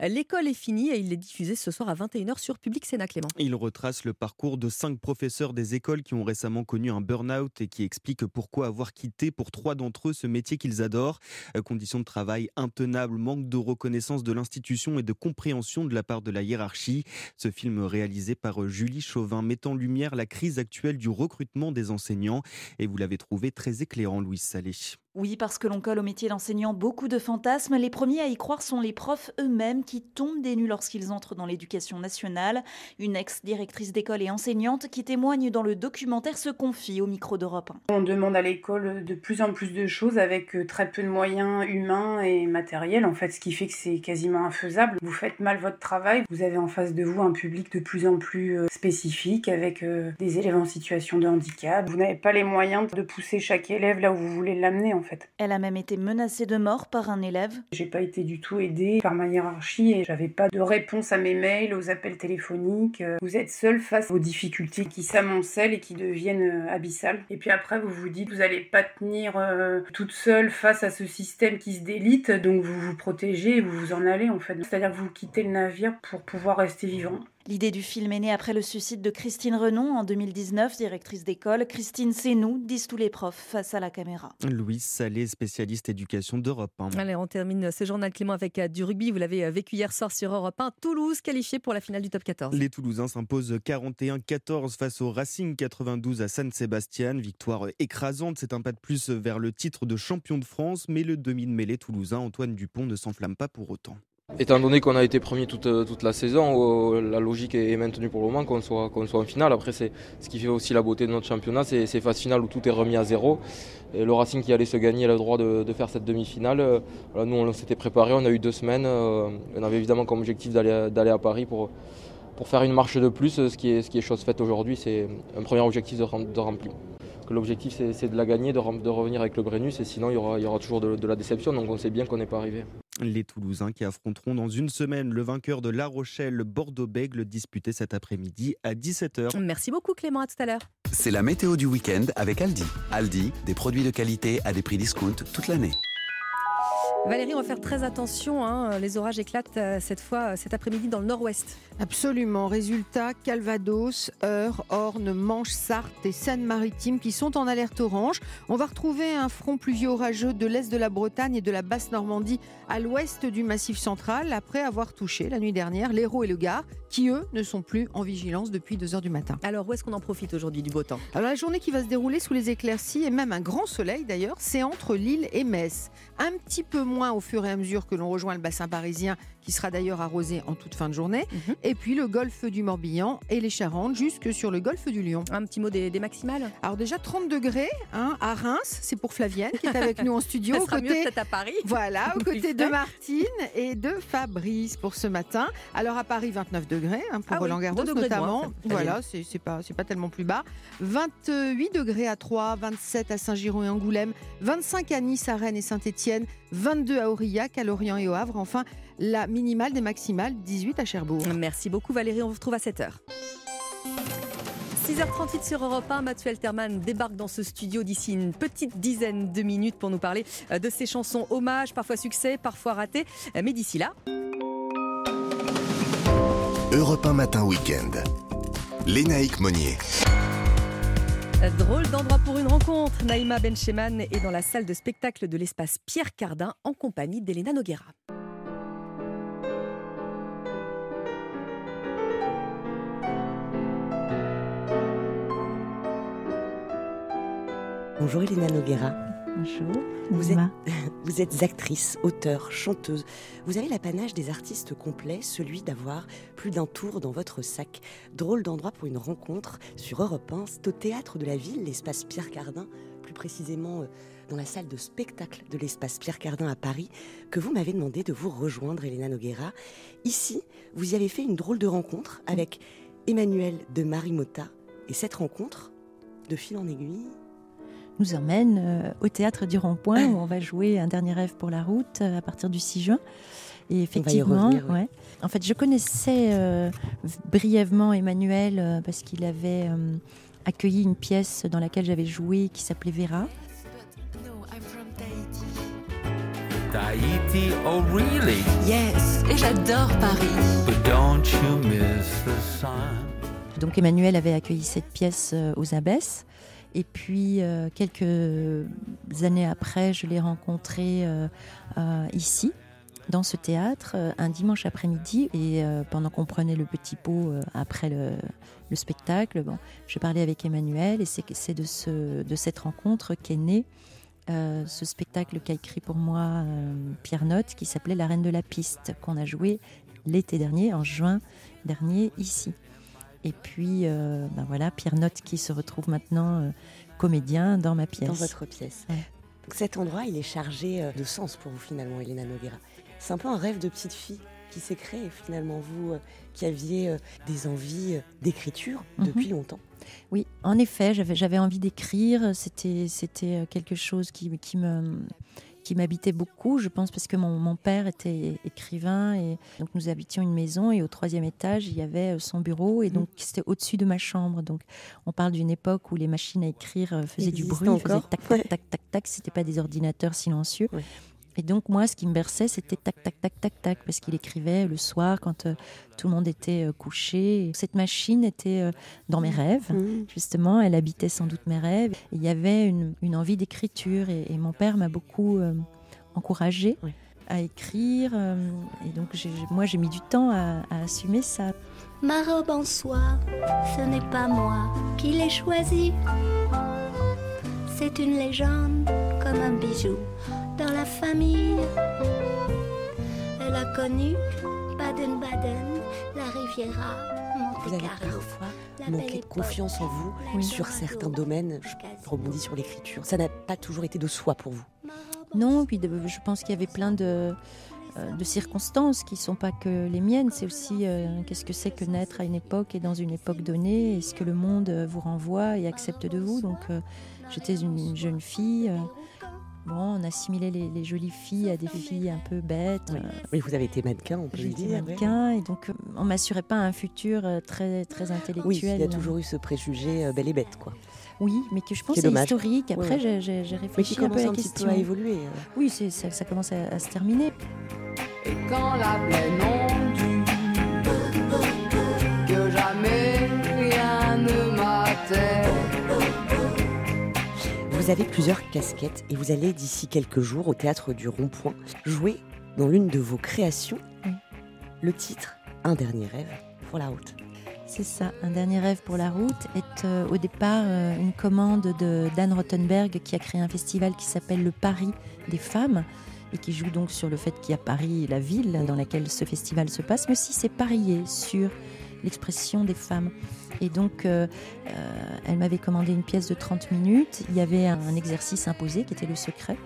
L'école est finie et il est diffusé ce soir à 21h sur Public Sénat Clément. Il retrace le parcours de cinq professeurs des écoles qui ont récemment connu un burn-out et qui expliquent pourquoi avoir quitté pour trois d'entre eux ce métier qu'ils adorent. Conditions de travail intenables, manque de reconnaissance de l'institution et de compréhension de la part de la hiérarchie. Ce film réalisé par Julie Chauvin met en lumière la crise actuelle du recrutement des enseignants et vous l'avez trouvé très éclairant, Louise Salé. Oui, parce que l'on colle au métier d'enseignant beaucoup de fantasmes. Les premiers à y croire sont les profs eux-mêmes qui tombent des nues lorsqu'ils entrent dans l'éducation nationale. Une ex-directrice d'école et enseignante qui témoigne dans le documentaire se confie au micro d'Europe 1. On demande à l'école de plus en plus de choses avec euh, très peu de moyens humains et matériels, en fait, ce qui fait que c'est quasiment infaisable. Vous faites mal votre travail, vous avez en face de vous un public de plus en plus euh, spécifique avec euh, des élèves en situation de handicap. Vous n'avez pas les moyens de pousser chaque élève là où vous voulez l'amener. Elle a même été menacée de mort par un élève. J'ai pas été du tout aidée par ma hiérarchie et j'avais pas de réponse à mes mails, aux appels téléphoniques. Vous êtes seul face aux difficultés qui s'amoncellent et qui deviennent euh, abyssales. Et puis après, vous vous dites, vous allez pas tenir euh, toute seule face à ce système qui se délite, donc vous vous protégez et vous vous en allez en fait. C'est-à-dire que vous quittez le navire pour pouvoir rester vivant. L'idée du film est née après le suicide de Christine Renon en 2019, directrice d'école. Christine, c'est nous, disent tous les profs face à la caméra. Louise Salé, spécialiste éducation d'Europe 1. Allez, on termine ce journal Clément avec euh, du rugby. Vous l'avez euh, vécu hier soir sur Europe 1. Toulouse qualifié pour la finale du top 14. Les Toulousains s'imposent 41-14 face au Racing 92 à San Sébastien. Victoire écrasante, c'est un pas de plus vers le titre de champion de France, mais le demi-mêlée toulousain Antoine Dupont ne s'enflamme pas pour autant. Étant donné qu'on a été premier toute, toute la saison, la logique est maintenue pour le moment qu'on soit, qu'on soit en finale. Après, c'est ce qui fait aussi la beauté de notre championnat, c'est ces phases finales où tout est remis à zéro. Le Racing qui allait se gagner le droit de, faire cette demi-finale. Voilà, nous, on s'était préparé, on a eu deux semaines. On avait évidemment comme objectif d'aller à Paris pour, faire une marche de plus, ce qui est, chose faite aujourd'hui. C'est un premier objectif de, de remplir. L'objectif, c'est de la gagner, de, revenir avec le Brennus, et sinon, il y aura, toujours de la déception. Donc, on sait bien qu'on n'est pas arrivé. Les Toulousains qui affronteront dans une semaine le vainqueur de La Rochelle, Bordeaux-Bègle, disputé cet après-midi à 17h. Merci beaucoup Clément, à tout à l'heure. C'est la météo du week-end avec Aldi. Aldi, des produits de qualité à des prix discount toute l'année. Valérie, on va faire très attention. Hein. Les orages éclatent euh, cette fois, cet après-midi dans le nord-ouest. Absolument. Résultat, Calvados, Eure, Orne, Manche, Sarthe et Seine-Maritime qui sont en alerte orange. On va retrouver un front pluvieux orageux de l'est de la Bretagne et de la basse Normandie à l'ouest du massif central après avoir touché la nuit dernière l'Hérault et le Gard qui, eux, ne sont plus en vigilance depuis 2 heures du matin. Alors, où est-ce qu'on en profite aujourd'hui du beau temps? Alors, la journée qui va se dérouler sous les éclaircies et même un grand soleil d'ailleurs, c'est entre Lille et Metz. Un petit peu moins au fur et à mesure que l'on rejoint le bassin parisien, qui sera d'ailleurs arrosé en toute fin de journée, mmh. et puis le golfe du Morbihan et les Charentes jusque sur le golfe du Lion. Un petit mot des, des maximales Alors déjà 30 degrés hein, à Reims, c'est pour Flavienne qui est avec nous en studio. Ça sera côté, mieux à Paris. Voilà, aux côtés de Martine et de Fabrice pour ce matin. Alors à Paris 29 degrés hein, pour ah Roland Garros oui, notamment. Moins, voilà, c'est pas c'est pas tellement plus bas. 28 degrés à Troyes, 27 à Saint-Giron et Angoulême, 25 à Nice, à Rennes et Saint-Étienne, 22 à Aurillac, à Lorient et au Havre. Enfin, la minimale des maximales, 18 à Cherbourg. Merci beaucoup Valérie, on vous retrouve à 7h. 6h38 sur Europe 1, Mathieu Alterman débarque dans ce studio d'ici une petite dizaine de minutes pour nous parler de ses chansons hommages, parfois succès, parfois ratés. Mais d'ici là... Europe 1 Matin Week-end. Lénaïque Monnier. Drôle d'endroit pour une rencontre. Naïma Bencheman est dans la salle de spectacle de l'espace Pierre Cardin en compagnie d'Elena Noguera. Bonjour Elena Noguera. Bonjour. Vous êtes, vous êtes actrice, auteure, chanteuse. Vous avez l'apanage des artistes complets, celui d'avoir plus d'un tour dans votre sac. Drôle d'endroit pour une rencontre sur Europe 1, c'est au théâtre de la ville, l'espace Pierre Cardin, plus précisément dans la salle de spectacle de l'espace Pierre Cardin à Paris, que vous m'avez demandé de vous rejoindre, Elena Noguera. Ici, vous y avez fait une drôle de rencontre avec Emmanuel de Marimota. Et cette rencontre, de fil en aiguille, nous emmène euh, au théâtre du Rond-Point où on va jouer un dernier rêve pour la route euh, à partir du 6 juin. Et effectivement, revenir, oui. ouais. en fait, je connaissais euh, brièvement Emmanuel euh, parce qu'il avait euh, accueilli une pièce dans laquelle j'avais joué qui s'appelait Vera. Tahiti, oh really? Yes, et j'adore Paris. But don't you miss the sun? Donc Emmanuel avait accueilli cette pièce aux Abbesses. Et puis, euh, quelques années après, je l'ai rencontré euh, euh, ici, dans ce théâtre, un dimanche après-midi. Et pendant qu'on prenait le petit pot après le, le spectacle, bon, je parlais avec Emmanuel. Et c'est de, ce, de cette rencontre qu'est euh, ce spectacle qu'a écrit pour moi Pierre Note, qui s'appelait La Reine de la Piste, qu'on a joué l'été dernier, en juin dernier, ici. Et puis, euh, ben voilà, Pierre Note qui se retrouve maintenant euh, comédien dans ma pièce. Dans votre pièce. Ouais. Donc cet endroit, il est chargé euh, de sens pour vous finalement, Elena Noguera. C'est un peu un rêve de petite fille qui s'est créé finalement, vous euh, qui aviez des envies d'écriture Mhm. depuis longtemps. Oui, en effet, j'avais, envie d'écrire. C'était, quelque chose qui, qui me qui m'habitait beaucoup, je pense, parce que mon, mon père était écrivain et donc nous habitions une maison et au troisième étage il y avait euh, son bureau et donc c'était au-dessus de ma chambre. Donc on parle d'une époque où les machines à écrire euh, faisaient du bruit, faisaient encore. tac tac tac tac tac. C'était pas des ordinateurs silencieux. Et donc moi, ce qui me berçait, c'était tac, tac, tac, tac, tac, parce qu'il écrivait le soir quand euh, tout le monde était euh, couché. Cette machine était euh, dans mes rêves, justement, elle habitait sans doute mes rêves. Et il y avait une, une envie d'écriture, et, et mon père m'a beaucoup euh, encouragée à écrire. euh, et donc moi, j'ai mis du temps à, à assumer ça. Ma robe en soie, ce n'est pas moi qui l'ai choisie. C'est une légende comme un bijou dans la famille. Elle a connu Baden-Baden, la Riviera, Vous avez parfois manqué de confiance en vous Oui. sur certains domaines. Je rebondis sur l'écriture. Ça n'a pas toujours été de soi pour vous. Non, puis de- je pense qu'il y avait plein de, euh, de circonstances qui ne sont pas que les miennes. C'est aussi euh, qu'est-ce que c'est que naître à une époque et dans une époque donnée, et ce que le monde euh, vous renvoie et accepte de vous? Donc euh, j'étais une jeune fille. euh, bon, on assimilait les, les jolies filles à des filles un peu bêtes. euh, Oui, vous avez été mannequin, on peut le dire. mannequin et donc euh, on m'assurait pas un futur euh, très très intellectuel. Oui, il y a toujours eu ce préjugé euh, belle et bête, quoi. Oui, mais que je pense c'est historique. Après, ouais. j'ai- Mais réfléchi qui un peu à la un petit question. peu à évoluer. Oui, c'est- ça, ça commence à, à se terminer. Et quand la plaine Vous avez plusieurs casquettes et vous allez d'ici quelques jours au théâtre du Rond-Point jouer dans l'une de vos créations. Le titre Un dernier rêve pour la route. C'est ça, Un dernier rêve pour la route est euh, au départ euh, une commande de Dan Rottenberg qui a créé un festival qui s'appelle le Paris des femmes et qui joue donc sur le fait qu'il y a Paris, la ville dans laquelle ce festival se passe, mais aussi c'est parier sur l'expression des femmes. Et donc, euh, euh, elle m'avait commandé une pièce de 30 minutes. Il y avait un, un exercice imposé qui était le secret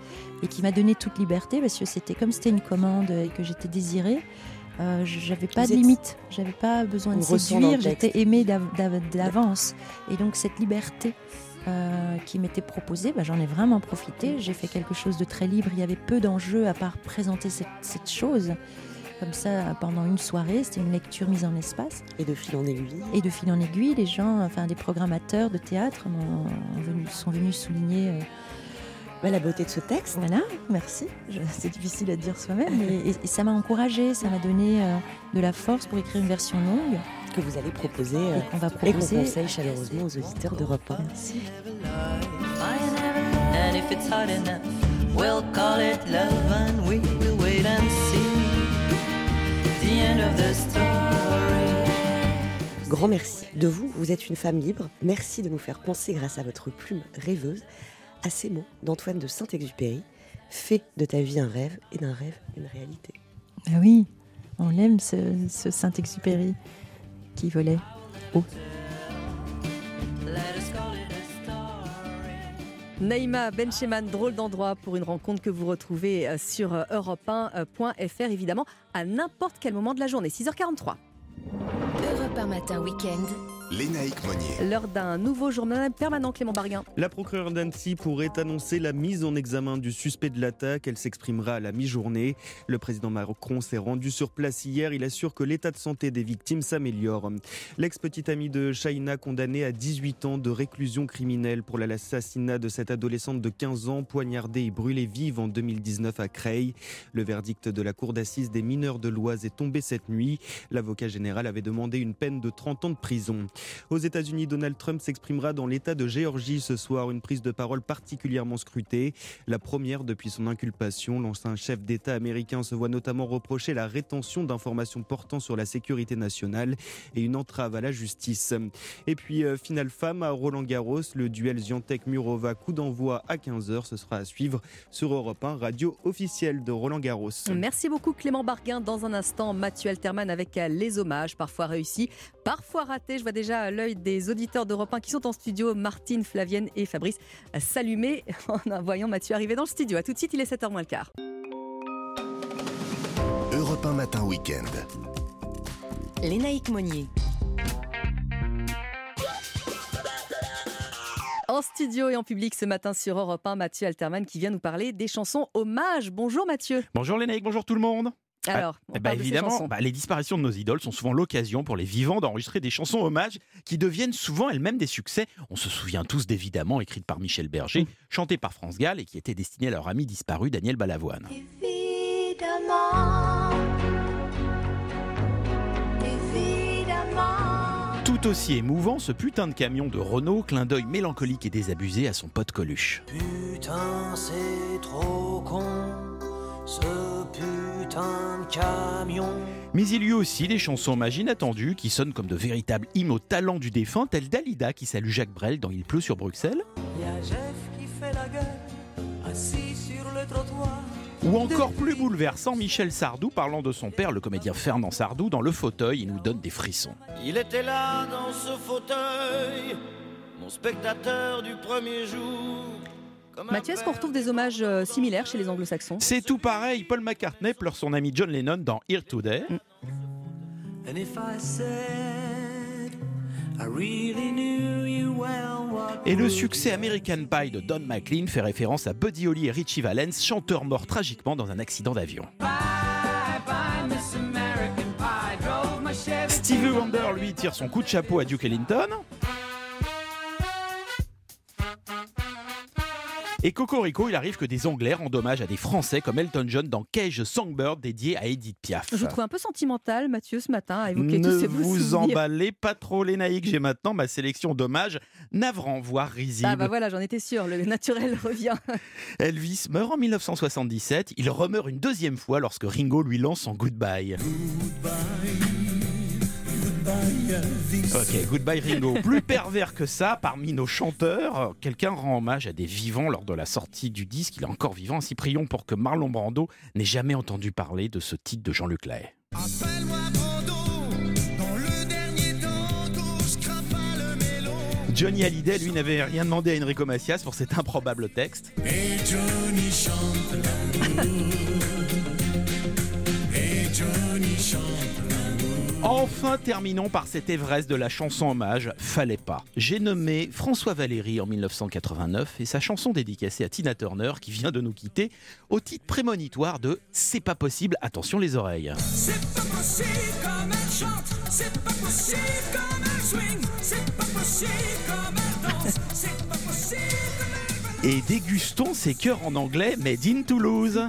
et qui m'a donné toute liberté parce que c'était comme c'était une commande et que j'étais désirée. Euh, j'avais pas Vous de êtes- limite, j'avais pas besoin de séduire, j'étais aimée d'av- d'av- d'avance. Et donc cette liberté euh, qui m'était proposée, bah, j'en ai vraiment profité. J'ai fait quelque chose de très libre, il y avait peu d'enjeux à part présenter cette, cette chose. Comme ça, pendant une soirée, c'était une lecture mise en espace. Et de fil en aiguille. Et de fil en aiguille, les gens, enfin des programmateurs de théâtre m'ont- ont venu- sont venus souligner euh, Bah, la beauté de ce texte. Voilà, merci. C'est difficile à dire soi-même, et, et ça m'a encouragée, ça m'a donné euh, de la force pour écrire une version longue. Que vous allez proposer euh, et qu'on va et qu'on proposer. conseille chaleureusement aux auditeurs d'Europe 1. Merci. And Grand merci de vous, vous êtes une femme libre. Merci de nous faire penser grâce à votre plume rêveuse à ces mots d'Antoine de Saint-Exupéry. Fais de ta vie un rêve et d'un rêve une réalité. Ah oui, on l'aime ce, ce Saint-Exupéry qui volait haut. Naïma Bencheman, drôle d'endroit pour une rencontre que vous retrouvez euh, sur euh, europe1.fr, évidemment, à n'importe quel moment de la journée, 6h43. Europe 1 matin week-end. Lénaïque Monnier. L'heure d'un nouveau journal permanent, Clément Barguin. La procureure d'Annecy pourrait annoncer la mise en examen du suspect de l'attaque. Elle s'exprimera à la mi-journée. Le président Macron s'est rendu sur place hier. Il assure que l'état de santé des victimes s'améliore. L'ex-petite amie de Shaina, condamnée à 18 ans de réclusion criminelle pour l'assassinat de cette adolescente de 15 ans, poignardée et brûlée vive en 2019 à Creil. Le verdict de la cour d'assises des mineurs de l'Oise est tombé cette nuit. L'avocat général avait demandé une peine de 30 ans de prison. Aux États-Unis, Donald Trump s'exprimera dans l'État de Géorgie ce soir, une prise de parole particulièrement scrutée. La première depuis son inculpation, l'ancien chef d'État américain se voit notamment reprocher la rétention d'informations portant sur la sécurité nationale et une entrave à la justice. Et puis, euh, finale femme à Roland Garros, le duel Ziantec-Murova, coup d'envoi à 15h. Ce sera à suivre sur Europe 1, radio officielle de Roland Garros. Merci beaucoup Clément Barguin. Dans un instant, Mathieu Alterman avec euh, les hommages, parfois réussis, parfois ratés. Je vois déjà l'œil des auditeurs d'Europe 1 qui sont en studio, Martine, Flavienne et Fabrice, s'allumer en voyant Mathieu arriver dans le studio. A tout de suite, il est 7h moins le quart. Europe 1 matin week-end. Lénaïque Monnier. En studio et en public ce matin sur Europe 1, Mathieu Alterman qui vient nous parler des chansons hommages. Bonjour Mathieu. Bonjour Lénaïque, bonjour tout le monde. Alors, on Eh ben, parle de ces évidemment, bah, les disparitions de nos idoles sont souvent l'occasion pour les vivants d'enregistrer des chansons hommages qui deviennent souvent elles-mêmes des succès. On se souvient tous d'évidemment écrites par Michel Berger, Mmh. chantées par France Gall et qui étaient destinées à leur ami disparu Daniel Balavoine. Évidemment, évidemment. Tout aussi émouvant, ce putain de camion de Renault, clin d'œil mélancolique et désabusé à son pote Coluche. Putain, c'est trop con, ce putain de camion. Mais il y a aussi des chansons hommages inattendues qui sonnent comme de véritables hymnes au talent du défunt, tel Dalida qui salue Jacques Brel dans Il pleut sur Bruxelles. Y a Jeff qui fait la gueule, assis sur le trottoir. Ou encore plus bouleversant, Michel Sardou parlant de son père, le comédien Fernand Sardou, dans Le Fauteuil, il nous donne des frissons. Il était là dans ce fauteuil, mon spectateur du premier jour. Mathieu, est-ce qu'on retrouve des hommages euh, similaires chez les anglo-saxons C'est tout pareil, Paul McCartney pleure son ami John Lennon dans Here Today. And if I said I really knew you well, what Et le succès American Pie de Don McLean fait référence à Buddy Holly et Richie Valens, chanteurs morts tragiquement dans un accident d'avion. Stevie Wonder, lui, tire son coup de chapeau à Duke Ellington. Et Cocorico, il arrive que des Anglais rendent hommage à des Français comme Elton John dans Cage Songbird dédié à Edith Piaf. Je vous trouve un peu sentimental, Mathieu, ce matin, à évoquer Ne tous ces vous souvenirs. emballez pas trop les naïcs, j'ai maintenant ma sélection d'hommages navrants, voire risibles. Ah bah voilà, j'en étais sûre, le naturel revient. Elvis meurt en 1977, il remeurt une deuxième fois lorsque Ringo lui lance son Goodbye. Ok, Goodbye Ringo. Plus pervers que ça, parmi nos chanteurs, quelqu'un rend hommage à des vivants lors de la sortie du disque. Il est encore vivant, ainsi prions pour que Marlon Brando n'ait jamais entendu parler de ce titre de Jean-Luc Lahaye. Johnny Hallyday, lui, n'avait rien demandé à Enrico Macias pour cet improbable texte. Et Johnny chante l'amour. Et Johnny chante Enfin, terminons par cet Everest de la chanson hommage, Fallait pas. J'ai nommé François Valéry en 1989 et sa chanson dédicacée à Tina Turner qui vient de nous quitter au titre prémonitoire de C'est pas possible, attention les oreilles. C'est pas possible comme elle chante, c'est pas possible comme elle swing, c'est pas possible comme elle danse, c'est pas possible. Et dégustons ces chœurs en anglais Made in Toulouse.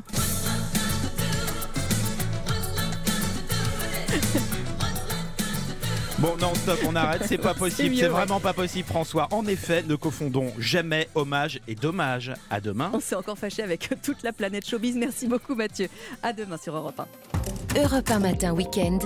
Bon, non, stop, on arrête, c'est pas possible, c'est ouais. vraiment pas possible, François. En effet, ne confondons jamais hommage et dommage. À demain. On s'est encore fâché avec toute la planète showbiz. Merci beaucoup, Mathieu. À demain sur Europe 1. Europe 1 matin week-end.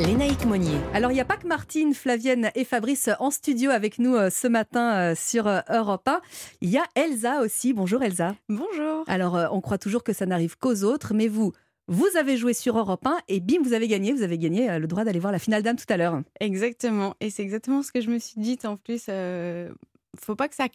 Lénaïque Monnier. Alors, il n'y a pas que Martine, Flavienne et Fabrice en studio avec nous euh, ce matin euh, sur euh, Europe 1. Il y a Elsa aussi. Bonjour Elsa. Bonjour. Alors, on croit toujours que ça n'arrive qu'aux autres, mais vous, vous avez joué sur Europe 1 et bim, vous avez gagné. Vous avez gagné euh, le droit d'aller voir la finale d'âme tout à l'heure. Exactement. Et c'est exactement ce que je me suis dit. En plus, euh, faut pas que ça,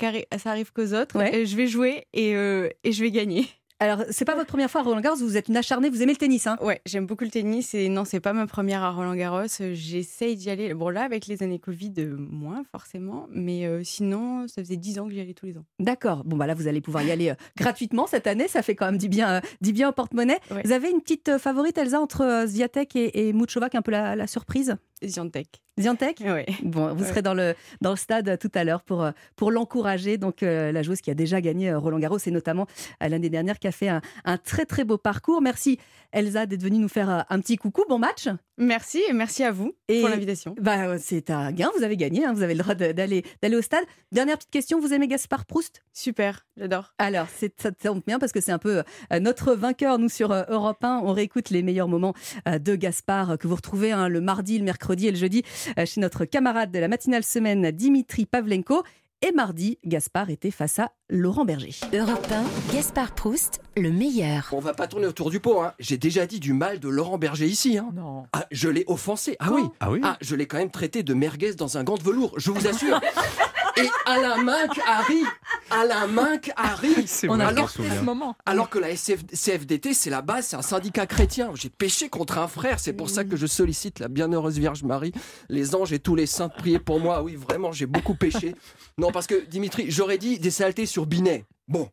arrive qu'aux autres. Ouais. Et je vais jouer et, euh, et je vais gagner. Alors, c'est pas votre première fois à Roland Garros, vous êtes une acharnée, vous aimez le tennis, hein? Ouais, j'aime beaucoup le tennis et non, c'est pas ma première à Roland Garros. J'essaye d'y aller. Bon, là, avec les années Covid, euh, moins forcément. Mais euh, sinon, ça faisait 10 ans que j'y allais tous les ans. D'accord. Bon, bah là, vous allez pouvoir y aller euh, gratuitement cette année. Ça fait quand même du bien, euh, du bien au porte-monnaie. Ouais. Vous avez une petite favorite, Elsa, entre Zviatek et, et Muchova, qui est un peu la, la surprise? Ziantec. Ziantec Ouais. Bon, vous serez dans le, dans le stade tout à l'heure pour, euh, pour l'encourager. Donc, euh, la joueuse qui a déjà gagné euh, Roland Garros et notamment l'année dernière qui a fait un, un très très beau parcours. Merci Elsa d'être venue nous faire un petit coucou. Bon match. Merci et merci à vous pour l'invitation. Bah, c'est un gain, vous avez gagné, hein, vous avez le droit d'aller d'aller au stade. Dernière petite question, vous aimez Gaspard Proust? Super, j'adore. Alors, ça tombe bien parce que c'est un peu euh, notre vainqueur, nous, sur euh, Europe 1. On réécoute les meilleurs moments euh, de Gaspard que vous retrouvez hein, le mardi, le mercredi et le jeudi chez notre camarade de la matinale semaine, Dimitri Pavlenko. Et mardi, Gaspard était face à Laurent Berger. Europe 1, Gaspard Proust, le meilleur. On va pas tourner autour du pot. Hein. J'ai déjà dit du mal de Laurent Berger ici. Hein. Non. Ah, je l'ai offensé. Ah oui. Ah oui je l'ai quand même traité de merguez dans un gant de velours. Je vous assure. Et Alain Minck a ri. Alain Minck a ri. C'est vrai, je alors, m'en souviens. alors que la SF CFDT, c'est la base, c'est un syndicat chrétien. J'ai péché contre un frère. C'est pour ça que je sollicite la bienheureuse Vierge Marie, les anges et tous les saints de prier pour moi. Oui, vraiment, j'ai beaucoup péché. Non, parce que Dimitri, j'aurais dit des saletés sur Binet. Bon.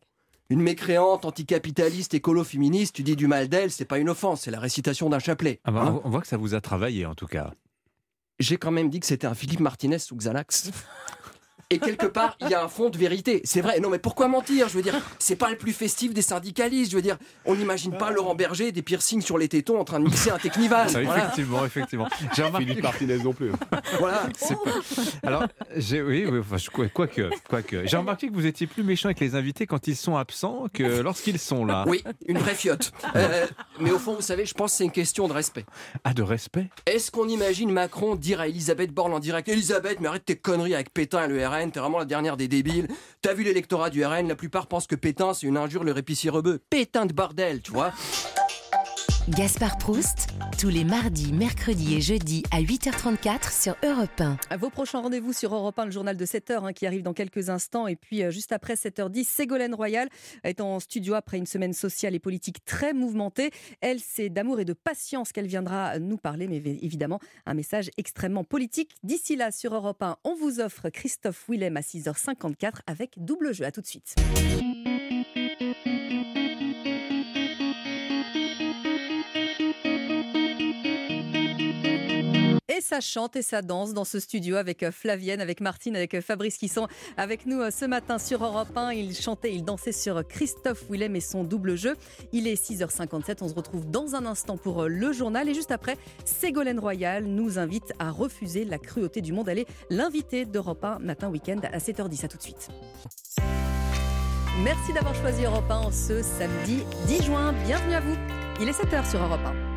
Une mécréante, anticapitaliste, écolo-féministe, tu dis du mal d'elle, c'est pas une offense, c'est la récitation d'un chapelet. Ah bah, Hein on voit que ça vous a travaillé en tout cas. J'ai quand même dit que c'était un Philippe Martinez sous Xanax. Et quelque part, il y a un fond de vérité. C'est vrai. Non, mais pourquoi mentir? Je veux dire, c'est pas le plus festif des syndicalistes. Je veux dire, on n'imagine pas Laurent Berger des piercings sur les tétons en train de mixer un technival. Ah, Voilà. Effectivement, effectivement. J'ai remarqué. Philippe Martinez non plus. Voilà. Pas- Alors, j'ai, oui, oui, enfin, je- quoi- quoique, quoique. J'ai remarqué que vous étiez plus méchant avec les invités quand ils sont absents que lorsqu'ils sont là. Oui, une vraie fiotte. Euh, mais au fond, vous savez, je pense que c'est une question de respect. Ah, de respect? Est-ce qu'on imagine Macron dire à Elisabeth Borne en direct Elisabeth, mais arrête tes conneries avec Pétain et le RN, t'es vraiment la dernière des débiles. T'as vu l'électorat du RN, la plupart pensent que Pétain c'est une injure, le répicier rebeu. Pétain de bordel, tu vois Gaspard Proust, tous les mardis, mercredis et jeudis à 8h34 sur Europe 1. Vos prochains rendez-vous sur Europe 1, le journal de 7h qui arrive dans quelques instants. Et puis, euh, juste après 7h10, Ségolène Royal est en studio après une semaine sociale et politique très mouvementée. Elle, c'est d'amour et de patience qu'elle viendra nous parler, mais évidemment, un message extrêmement politique. D'ici là, sur Europe 1, on vous offre Christophe Willem à 6h54 avec double jeu. À tout de suite. Ça chante et ça danse dans ce studio avec euh, Flavienne, avec Martine, avec euh, Fabrice qui sont avec nous euh, ce matin sur Europe 1. Ils chantaient, ils dansaient sur Christophe Willem et son double jeu. Il est 6h57. On se retrouve dans un instant pour le journal. Et juste après, Ségolène Royal nous invite à refuser la cruauté du monde. Elle est l'invitée d'Europe 1 matin week-end à 7h10. À tout de suite. Merci d'avoir choisi Europe 1 en ce samedi 10 juin. Bienvenue à vous. Il est 7h sur Europe 1.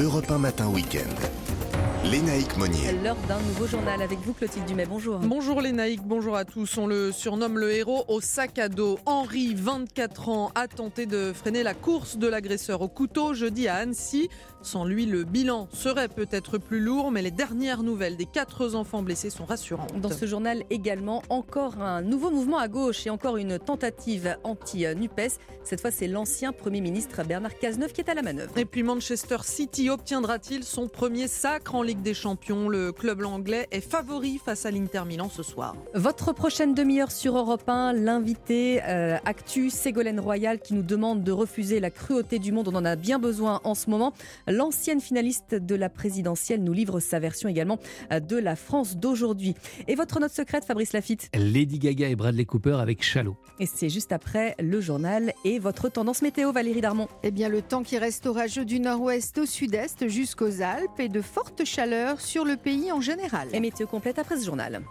Europe 1 Matin Week-end. Lénaïque Monnier. L'heure d'un nouveau journal avec vous, Clotilde Dumais. Bonjour. Bonjour naïcs, bonjour à tous. On le surnomme le héros au sac à dos. Henri, 24 ans, a tenté de freiner la course de l'agresseur au couteau jeudi à Annecy. Sans lui, le bilan serait peut-être plus lourd, mais les dernières nouvelles des quatre enfants blessés sont rassurantes. Dans ce journal également, encore un nouveau mouvement à gauche et encore une tentative anti-NUPES. Cette fois, c'est l'ancien Premier ministre Bernard Cazeneuve qui est à la manœuvre. Et puis Manchester City obtiendra-t-il son premier sacre en Ligue des Champions Le club anglais est favori face à l'Inter Milan ce soir. Votre prochaine demi-heure sur Europe 1, l'invité euh, Actu Ségolène Royal qui nous demande de refuser la cruauté du monde. On en a bien besoin en ce moment. L'ancienne finaliste de la présidentielle nous livre sa version également euh, de la France d'aujourd'hui. Et votre note secrète, Fabrice Lafitte Lady Gaga et Bradley Cooper avec Shallow. Et c'est juste après le journal et votre tendance météo, Valérie Darmon. Eh bien, le temps qui reste orageux du nord-ouest au sud-est jusqu'aux Alpes et de fortes chaleurs sur le pays en général. Et météo complète après ce journal.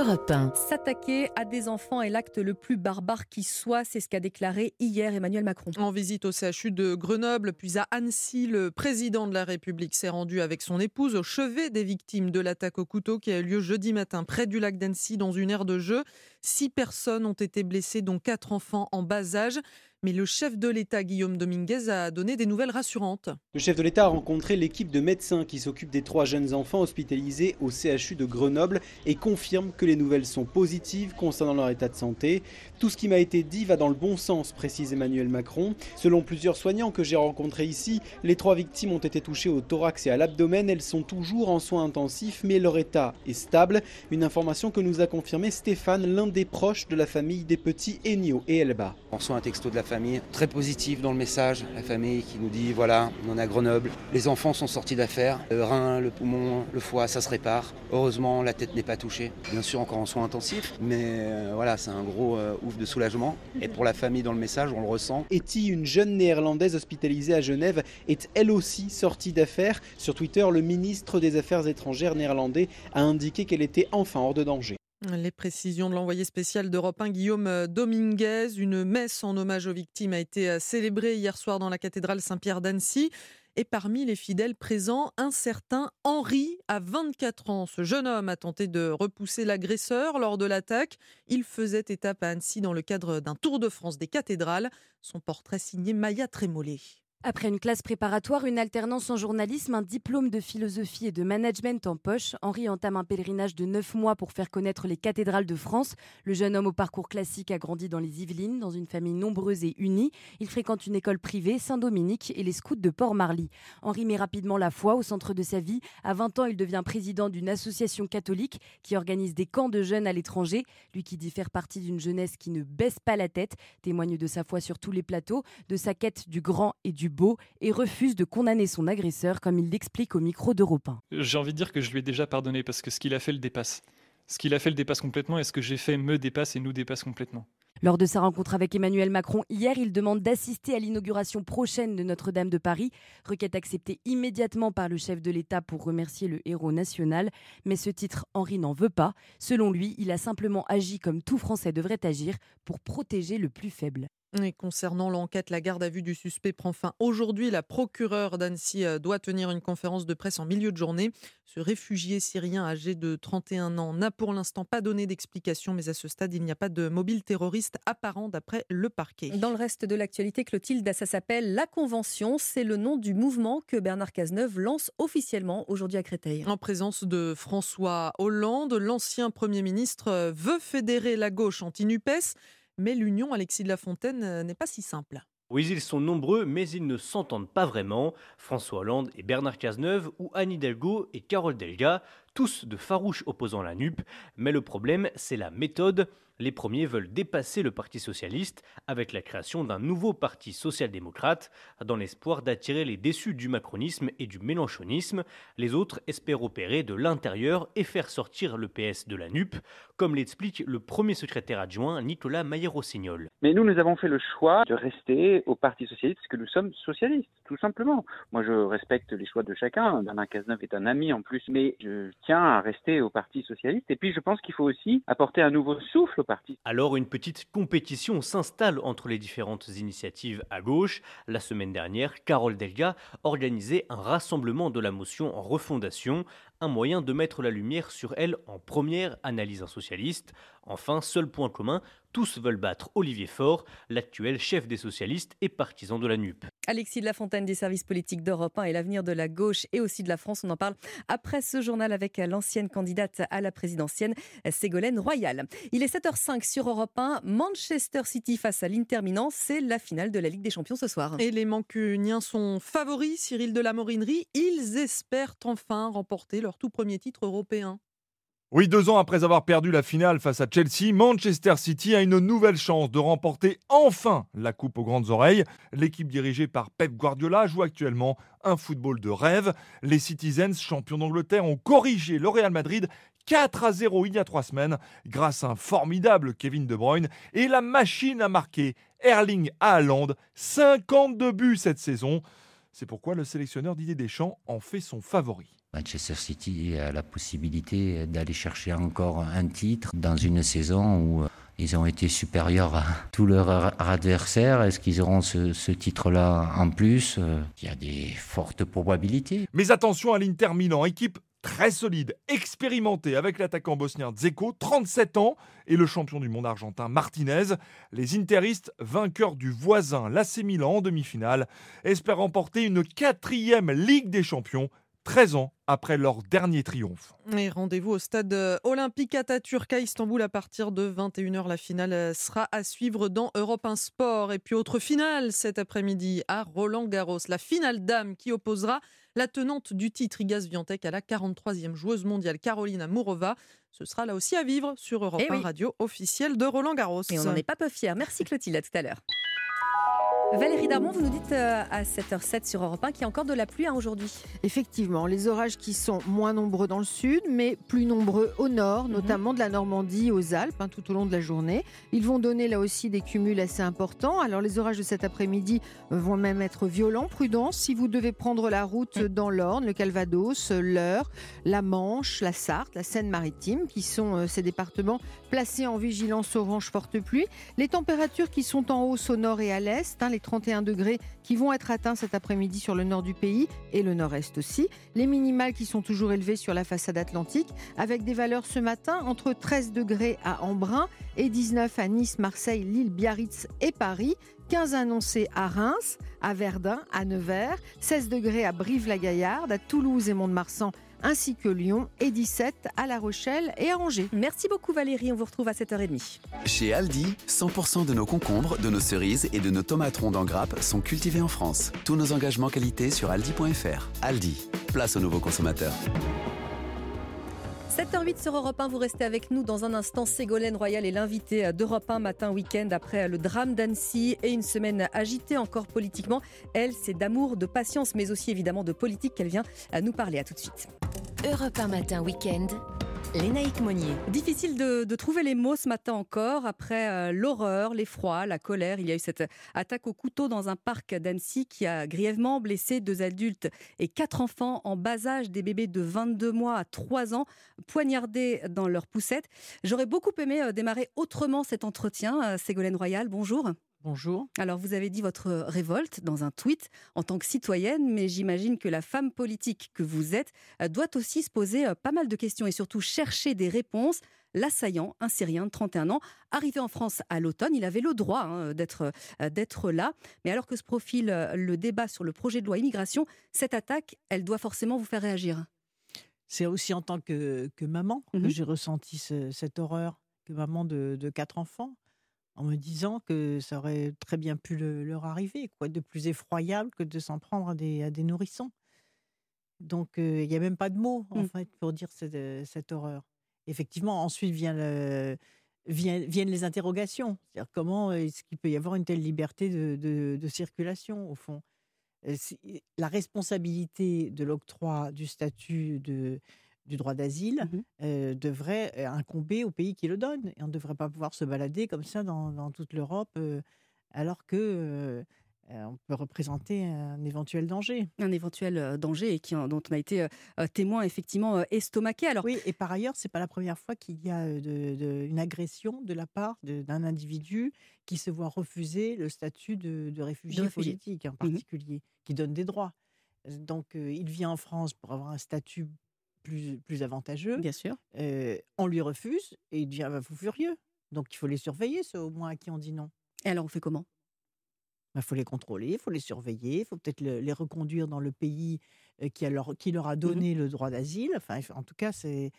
Europe 1. S'attaquer à des enfants est l'acte le plus barbare qui soit, c'est ce qu'a déclaré hier Emmanuel Macron. En visite au CHU de Grenoble, puis à Annecy, le président de la République s'est rendu avec son épouse au chevet des victimes de l'attaque au couteau qui a eu lieu jeudi matin près du lac d'Annecy dans une aire de jeu. Six personnes ont été blessées, dont quatre enfants en bas âge. Mais le chef de l'État, Guillaume Dominguez, a donné des nouvelles rassurantes. Le chef de l'État a rencontré l'équipe de médecins qui s'occupe des trois jeunes enfants hospitalisés au CHU de Grenoble et confirme que les nouvelles sont positives concernant leur état de santé. Tout ce qui m'a été dit va dans le bon sens, précise Emmanuel Macron. Selon plusieurs soignants que j'ai rencontrés ici, les trois victimes ont été touchées au thorax et à l'abdomen. Elles sont toujours en soins intensifs, mais leur état est stable. Une information que nous a confirmé Stéphane, l'un des proches de la famille des petits Ennio et Elba. On reçoit un texto de la très positive dans le message. La famille qui nous dit voilà, on est à Grenoble, les enfants sont sortis d'affaires, le rein, le poumon, le foie, ça se répare. Heureusement, la tête n'est pas touchée. Bien sûr, encore en soins intensifs, mais euh, voilà, c'est un gros euh, ouf de soulagement. Et pour la famille dans le message, on le ressent. Etty, une jeune néerlandaise hospitalisée à Genève, est elle aussi sortie d'affaires. Sur Twitter, le ministre des Affaires étrangères néerlandais a indiqué qu'elle était enfin hors de danger. Les précisions de l'envoyé spécial d'Europe 1, Guillaume Dominguez. Une messe en hommage aux victimes a été euh, célébrée hier soir dans la cathédrale Saint-Pierre d'Annecy. Et parmi les fidèles présents, un certain Henri, à 24 ans. Ce jeune homme a tenté de repousser l'agresseur lors de l'attaque. Il faisait étape à Annecy dans le cadre d'un Tour de France des cathédrales. Son portrait signé Maya Trémollet. Après une classe préparatoire, une alternance en journalisme, un diplôme de philosophie et de management en poche, Henri entame un pèlerinage de 9 mois pour faire connaître les cathédrales de France. Le jeune homme au parcours classique a grandi dans les Yvelines, dans une famille nombreuse et unie. Il fréquente une école privée, Saint-Dominique, et les scouts de Port-Marly. Henri met rapidement la foi au centre de sa vie. À 20 ans, il devient président d'une association catholique qui organise des camps de jeunes à l'étranger. Lui qui dit faire partie d'une jeunesse qui ne baisse pas la tête, témoigne de sa foi sur tous les plateaux, de sa quête du grand et du beau et refuse de condamner son agresseur comme il l'explique au micro d'Europe 1. J'ai envie de dire que je lui ai déjà pardonné parce que ce qu'il a fait le dépasse. Ce qu'il a fait le dépasse complètement et ce que j'ai fait me dépasse et nous dépasse complètement. Lors de sa rencontre avec Emmanuel Macron hier, il demande d'assister à l'inauguration prochaine de Notre-Dame de Paris. Requête acceptée immédiatement par le chef de l'État pour remercier le héros national. Mais ce titre, Henri n'en veut pas. Selon lui, il a simplement agi comme tout Français devrait agir pour protéger le plus faible. Et concernant l'enquête, la garde à vue du suspect prend fin aujourd'hui. La procureure d'Annecy euh, doit tenir une conférence de presse en milieu de journée. Ce réfugié syrien âgé de 31 ans n'a pour l'instant pas donné d'explication, mais à ce stade, il n'y a pas de mobile terroriste apparent d'après le parquet. Dans le reste de l'actualité, Clotilde, ça s'appelle La Convention. C'est le nom du mouvement que Bernard Cazeneuve lance officiellement aujourd'hui à Créteil. En présence de François Hollande, l'ancien Premier ministre euh, veut fédérer la gauche anti-NUPES. Mais l'union, Alexis de la Fontaine, euh, n'est pas si simple. Oui, ils sont nombreux, mais ils ne s'entendent pas vraiment. François Hollande et Bernard Cazeneuve, ou Anne Hidalgo et Carole Delga, tous de farouches opposants à la NUP. Mais le problème, c'est la méthode. Les premiers veulent dépasser le Parti socialiste avec la création d'un nouveau parti social-démocrate, dans l'espoir d'attirer les déçus du macronisme et du mélanchonisme. Les autres espèrent opérer de l'intérieur et faire sortir le PS de la NUP, comme l'explique le premier secrétaire adjoint Nicolas Maillé-Rossignol. Mais nous, nous avons fait le choix de rester au Parti socialiste parce que nous sommes socialistes, tout simplement. Moi, je respecte les choix de chacun. Bernard Cazeneuve est un ami en plus, mais je tiens à rester au Parti socialiste. Et puis, je pense qu'il faut aussi apporter un nouveau souffle au parti. Alors une petite compétition s'installe entre les différentes initiatives à gauche. La semaine dernière, Carole Delga organisait un rassemblement de la motion en refondation, un moyen de mettre la lumière sur elle en première analyse un socialiste. Enfin, seul point commun, tous veulent battre Olivier Faure, l'actuel chef des socialistes et partisan de la NUP. Alexis de la Fontaine des services politiques d'Europe 1 et l'avenir de la gauche et aussi de la France. On en parle après ce journal avec l'ancienne candidate à la présidentielle, Ségolène Royal. Il est 7h05 sur Europe 1. Manchester City face à l'Inter Milan, c'est la finale de la Ligue des Champions ce soir. Et les Mancuniens sont favoris, Cyril de la Morinerie. Ils espèrent enfin remporter leur tout premier titre européen. Oui, deux ans après avoir perdu la finale face à Chelsea, Manchester City a une nouvelle chance de remporter enfin la Coupe aux grandes oreilles. L'équipe dirigée par Pep Guardiola joue actuellement un football de rêve. Les Citizens, champions d'Angleterre, ont corrigé le Real Madrid 4 à 0 il y a trois semaines grâce à un formidable Kevin De Bruyne et la machine à marquer Erling Haaland, 52 buts cette saison. C'est pourquoi le sélectionneur Didier Deschamps en fait son favori. Manchester City a la possibilité d'aller chercher encore un titre dans une saison où ils ont été supérieurs à tous leurs adversaires. Est-ce qu'ils auront ce, titre-là en plus Il y a des fortes probabilités. Mais attention à l'Inter Milan, équipe très solide, expérimentée avec l'attaquant bosnien Dzeko, 37 ans, et le champion du monde argentin Martinez. Les Interistes, vainqueurs du voisin l'AC Milan en demi-finale, espèrent remporter une quatrième Ligue des Champions 13 ans après leur dernier triomphe. Et rendez-vous au stade olympique Atatürk à Istanbul à partir de 21h. La finale sera à suivre dans Europe 1 Sport. Et puis autre finale cet après-midi à Roland Garros. La finale dame qui opposera la tenante du titre Iga Swiatek à la 43e joueuse mondiale Carolina Mourova. Ce sera là aussi à vivre sur Europe Eh 1 oui. Radio officielle de Roland Garros. Et on n'en est pas peu fiers. Merci Clotilde, à tout à l'heure. Valérie Darmon, vous nous dites euh, à 7h07 sur Europe 1 qu'il y a encore de la pluie hein, aujourd'hui. Effectivement, les orages qui sont moins nombreux dans le sud, mais plus nombreux au nord, Mhm. notamment de la Normandie aux Alpes, hein, tout au long de la journée. Ils vont donner là aussi des cumuls assez importants. Alors les orages de cet après-midi vont même être violents. Prudence si vous devez prendre la route dans l'Orne, le Calvados, l'Eure, la Manche, la Sarthe, la Seine-Maritime, qui sont euh, ces départements placés en vigilance orange forte pluie. Les températures qui sont en hausse au nord et à l'est, hein, les 31 degrés qui vont être atteints cet après-midi sur le nord du pays et le nord-est aussi. Les minimales qui sont toujours élevées sur la façade atlantique, avec des valeurs ce matin entre 13 degrés à Embrun et 19 à Nice, Marseille, Lille, Biarritz et Paris. 15 annoncés à Reims, à Verdun, à Nevers, 16 degrés à Brive-la-Gaillarde, à Toulouse et Mont-de-Marsan, ainsi que Lyon, et 17 à La Rochelle et à Angers. Merci beaucoup Valérie, on vous retrouve à 7h30. Chez Aldi, 100% de nos concombres, de nos cerises et de nos tomates rondes en grappe sont cultivés en France. Tous nos engagements qualité sur aldi.fr. Aldi, place aux nouveaux consommateurs. 7h08 sur Europe 1, vous restez avec nous dans un instant. Ségolène Royal est l'invitée d'Europe 1 matin week-end après le drame d'Annecy et une semaine agitée encore politiquement. Elle, c'est d'amour, de patience, mais aussi évidemment de politique qu'elle vient à nous parler. À tout de suite. Europe 1 matin week-end. Lénaïque Monnier. Difficile de, trouver les mots ce matin encore. Après euh, l'horreur, l'effroi, la colère, il y a eu cette attaque au couteau dans un parc d'Annecy qui a grièvement blessé deux adultes et quatre enfants en bas âge, des bébés de 22 mois à 3 ans, poignardés dans leur poussette. J'aurais beaucoup aimé euh, démarrer autrement cet entretien. Euh, Ségolène Royal, bonjour. Bonjour. Alors, vous avez dit votre révolte dans un tweet en tant que citoyenne, mais j'imagine que la femme politique que vous êtes euh, doit aussi se poser euh, pas mal de questions et surtout chercher des réponses. L'assaillant, un Syrien de 31 ans, arrivé en France à l'automne, il avait le droit hein, d'être euh, d'être là. Mais alors que se profile le débat sur le projet de loi immigration, cette attaque, elle doit forcément vous faire réagir. C'est aussi en tant que, que maman Mhm. que j'ai ressenti ce- cette horreur, que maman de, de quatre enfants, en me disant que ça aurait très bien pu le- leur arriver. Quoi de plus effroyable que de s'en prendre à des, à des nourrissons Donc euh, il n'y a même pas de mots, en Mm. fait, pour dire cette, cette horreur. Effectivement, ensuite vient le, vient- viennent les interrogations. Comment est-ce qu'il peut y avoir une telle liberté de, de- de circulation, au fond? La responsabilité de l'octroi du statut de, du droit d'asile euh, devrait euh, incomber au pays qui le donne. Et on ne devrait pas pouvoir se balader comme ça dans, dans toute l'Europe, euh, alors que euh, on peut représenter un éventuel danger. Un éventuel danger et qui, dont on a été témoin effectivement estomaqué. Alors, oui, et par ailleurs, c'est pas la première fois qu'il y a de- de- une agression de la part d'un individu qui se voit refuser le statut de, de réfugié, réfugié. politique en Mhm. particulier, qui donne des droits. Donc, euh, il vient en France pour avoir un statut plus, plus avantageux. Bien sûr. Euh, on lui refuse et il devient un fou furieux. Donc, il faut les surveiller, ceux au moins à qui on dit non. Et alors, on fait comment? Il faut les contrôler, il faut les surveiller, il faut peut-être le- les reconduire dans le pays euh, qui, a leur, qui leur Mmh a donné le droit d'asile. Enfin, en tout cas, c'est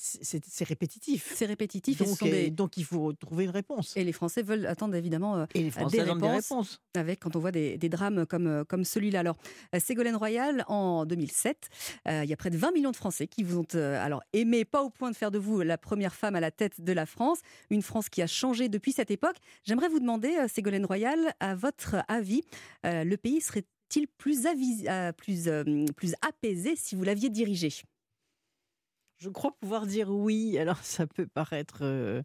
c'est répétitif. C'est répétitif. et ce Donc, sont des- donc, il faut trouver une réponse. Et les Français veulent attendre évidemment euh, Et les Français des, réponses des réponses. avec quand on voit des, des drames comme, euh, comme celui-là. Alors, euh, Ségolène Royal, en 2007, euh, il y a près de 20 millions de Français qui vous ont euh, alors aimé, pas au point de faire de vous la première femme à la tête de la France, une France qui a changé depuis cette époque. J'aimerais vous demander, Ségolène Royal, à votre avis, euh, le pays serait-il plus, avis- plus, plus apaisé si vous l'aviez dirigé? Je crois pouvoir dire oui. Alors, ça peut paraître euh,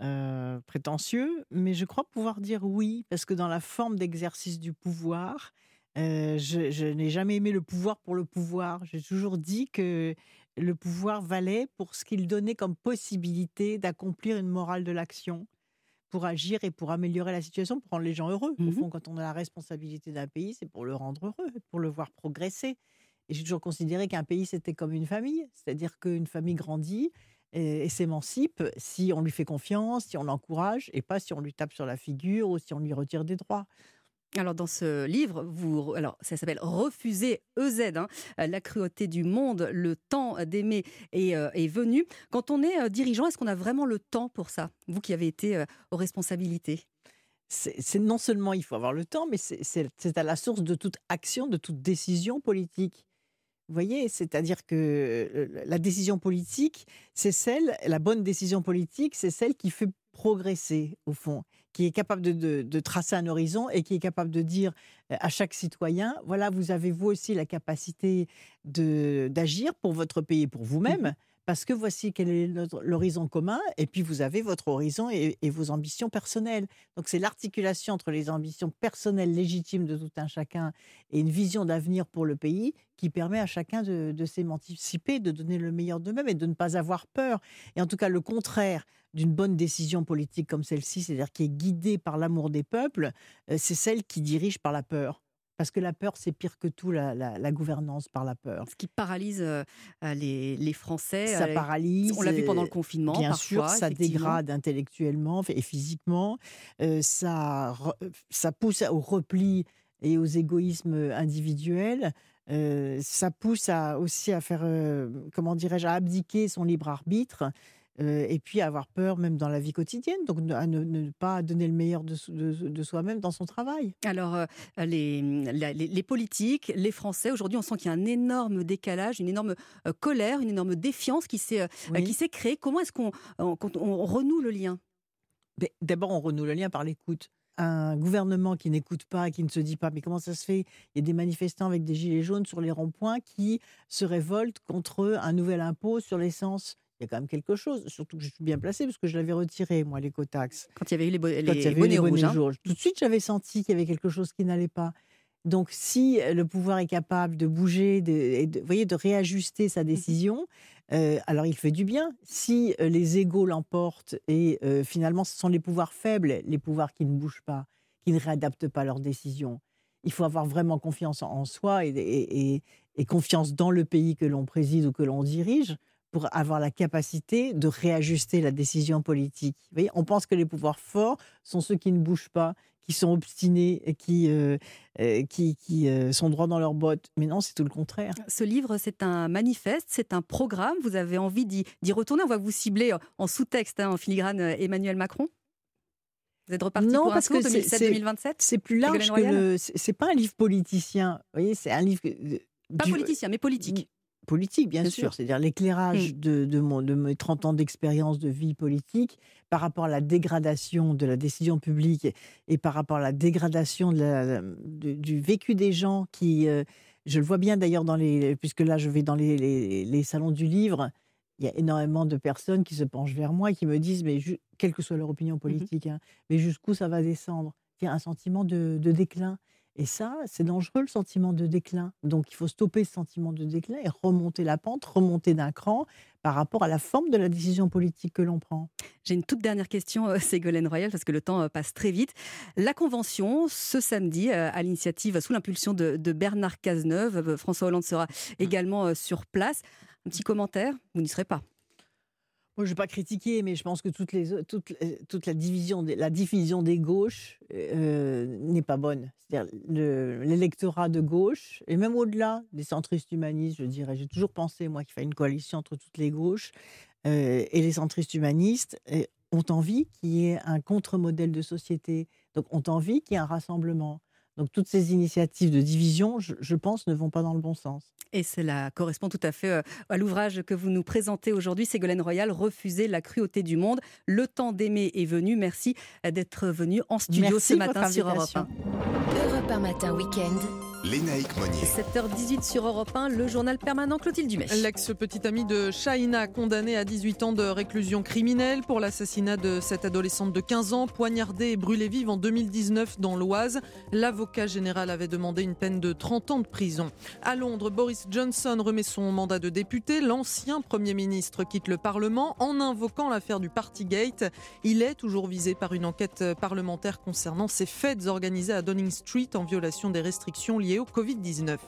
euh, prétentieux, mais je crois pouvoir dire oui, parce que dans la forme d'exercice du pouvoir, euh, je, je n'ai jamais aimé le pouvoir pour le pouvoir. J'ai toujours dit que le pouvoir valait pour ce qu'il donnait comme possibilité d'accomplir une morale de l'action pour agir et pour améliorer la situation, pour rendre les gens heureux. Au fond, quand on a la responsabilité d'un pays, c'est pour le rendre heureux, pour le voir progresser. Et j'ai toujours considéré qu'un pays, c'était comme une famille. C'est-à-dire qu'une famille grandit et, et s'émancipe si on lui fait confiance, si on l'encourage, et pas si on lui tape sur la figure ou si on lui retire des droits. Alors dans ce livre, vous, alors ça s'appelle Refuser EZ, hein, la cruauté du monde, le temps d'aimer est, euh, est venu. Quand on est euh, dirigeant, est-ce qu'on a vraiment le temps pour ça Vous qui avez été euh, aux responsabilités? C'est non seulement il faut avoir le temps, mais c'est à la source de toute action, de toute décision politique. Vous voyez, c'est-à-dire que la décision politique, c'est celle, la bonne décision politique, c'est celle qui fait progresser, au fond, qui est capable de, de- de tracer un horizon et qui est capable de dire à chaque citoyen, voilà, vous avez vous aussi la capacité d'agir pour votre pays et pour vous-même. Parce que voici quel est l'horizon commun, et puis vous avez votre horizon et, et vos ambitions personnelles. Donc c'est l'articulation entre les ambitions personnelles légitimes de tout un chacun et une vision d'avenir pour le pays qui permet à chacun de, de s'émanciper, de donner le meilleur d'eux-mêmes et de ne pas avoir peur. Et en tout cas, le contraire d'une bonne décision politique comme celle-ci, c'est-à-dire qui est guidée par l'amour des peuples, euh, c'est celle qui dirige par la peur. Parce que la peur, c'est pire que tout, la, la- la gouvernance par la peur. Ce qui paralyse euh, euh, les, les Français. Ça euh, paralyse. On l'a vu pendant le confinement. Bien parfois, sûr, ça dégrade intellectuellement et physiquement. euh, ça, ça pousse au repli et aux égoïsmes individuels. ça pousse à, aussi à faire, comment dirais-je, à abdiquer son libre arbitre. Euh, et puis avoir peur même dans la vie quotidienne, donc à ne, ne pas donner le meilleur de, so- de- de soi-même dans son travail. Alors, euh, les, la- les, les politiques, les Français, aujourd'hui, on sent qu'il y a un énorme décalage, une énorme euh, colère, une énorme défiance qui s'est Oui. créée. Comment est-ce qu'on on- quand on renoue le lien? D'abord, on renoue le lien par l'écoute. Un gouvernement qui n'écoute pas, qui ne se dit pas, mais comment ça se fait? Il y a des manifestants avec des gilets jaunes sur les ronds-points qui se révoltent contre un nouvel impôt sur l'essence. Il y a quand même quelque chose, surtout que je suis bien placée parce que je l'avais retiré, moi, l'écotaxe. Quand il y avait eu les, bo- Quand il y les avait eu bonnets les rouges. hein. rouges. Tout de suite, j'avais senti qu'il y avait quelque chose qui n'allait pas. Donc, si euh, le pouvoir est capable de bouger, de, voyez, de réajuster sa décision, euh, alors il fait du bien. Si euh, les égaux l'emportent et euh, finalement ce sont les pouvoirs faibles, les pouvoirs qui ne bougent pas, qui ne réadaptent pas leurs décisions, il faut avoir vraiment confiance en, en soi et, et- et- et confiance dans le pays que l'on préside ou que l'on dirige pour avoir la capacité de réajuster la décision politique. Vous voyez, on pense que les pouvoirs forts sont ceux qui ne bougent pas, qui sont obstinés, et qui, euh, euh, qui, qui, euh, sont droits dans leurs bottes. Mais non, c'est tout le contraire. Ce livre, c'est un manifeste, c'est un programme. Vous avez envie d'y retourner. On va vous cibler en sous-texte, hein, en filigrane Emmanuel Macron. Vous êtes reparti non, pour un parce tour que c'est- 2007-2027 c'est plus large que le. C'est pas un livre politicien. Vous voyez, c'est un livre. Pas du- politicien, mais politique. Politique, bien, Bien sûr. sûr. C'est-à-dire l'éclairage de, de, mon- de mes 30 ans d'expérience de vie politique par rapport à la dégradation de la décision publique et, et par rapport à la dégradation de la- de- du vécu des gens qui. euh, je le vois bien d'ailleurs dans les. Puisque là, je vais dans les, les- les salons du livre. Il y a énormément de personnes qui se penchent vers moi et qui me disent, mais quelle que soit leur opinion politique, hein, mais jusqu'où ça va descendre? Il y a un sentiment de, de déclin. Et ça, c'est dangereux, le sentiment de déclin. Donc, il faut stopper ce sentiment de déclin et remonter la pente, remonter d'un cran par rapport à la forme de la décision politique que l'on prend. J'ai une toute dernière question, euh, Ségolène Royal, parce que le temps euh, passe très vite. La Convention, ce samedi, euh, à l'initiative, sous l'impulsion de, de Bernard Cazeneuve, François Hollande sera également euh, sur place. Un petit commentaire? Vous n'y serez pas. Je ne vais pas critiquer, mais je pense que toutes les, toute, la, division des, gauches euh, n'est pas bonne. C'est-à-dire le- l'électorat de gauche, et même au-delà des centristes humanistes, je dirais, j'ai toujours pensé, moi, qu'il fallait une coalition entre toutes les gauches, euh, et les centristes humanistes euh, ont envie qu'il y ait un contre-modèle de société, donc ont envie qu'il y ait un rassemblement. Donc toutes ces initiatives de division, je, je pense, ne vont pas dans le bon sens. Et cela correspond tout à fait euh, à l'ouvrage que vous nous présentez aujourd'hui, Ségolène Royal, Refuser la cruauté du monde. Le temps d'aimer est venu. Merci euh, d'être venu en studio Merci ce matin sur Europe invitation. 1. Europe 1 matin week-end. Lénaïque Monnier. 7h18 sur Europe 1, le journal permanent Clotilde Dumais. L'ex-petit ami de Shaina, condamné à 18 ans de réclusion criminelle pour l'assassinat de cette adolescente de 15 ans, poignardée et brûlée vive en 2019 dans l'Oise. L'avocat général avait demandé une peine de 30 ans de prison. À Londres, Boris Johnson remet son mandat de député. L'ancien Premier ministre quitte le Parlement en invoquant l'affaire du Partygate. Il est toujours visé par une enquête parlementaire concernant ces fêtes organisées à Downing Street en violation des restrictions liées au Covid-19.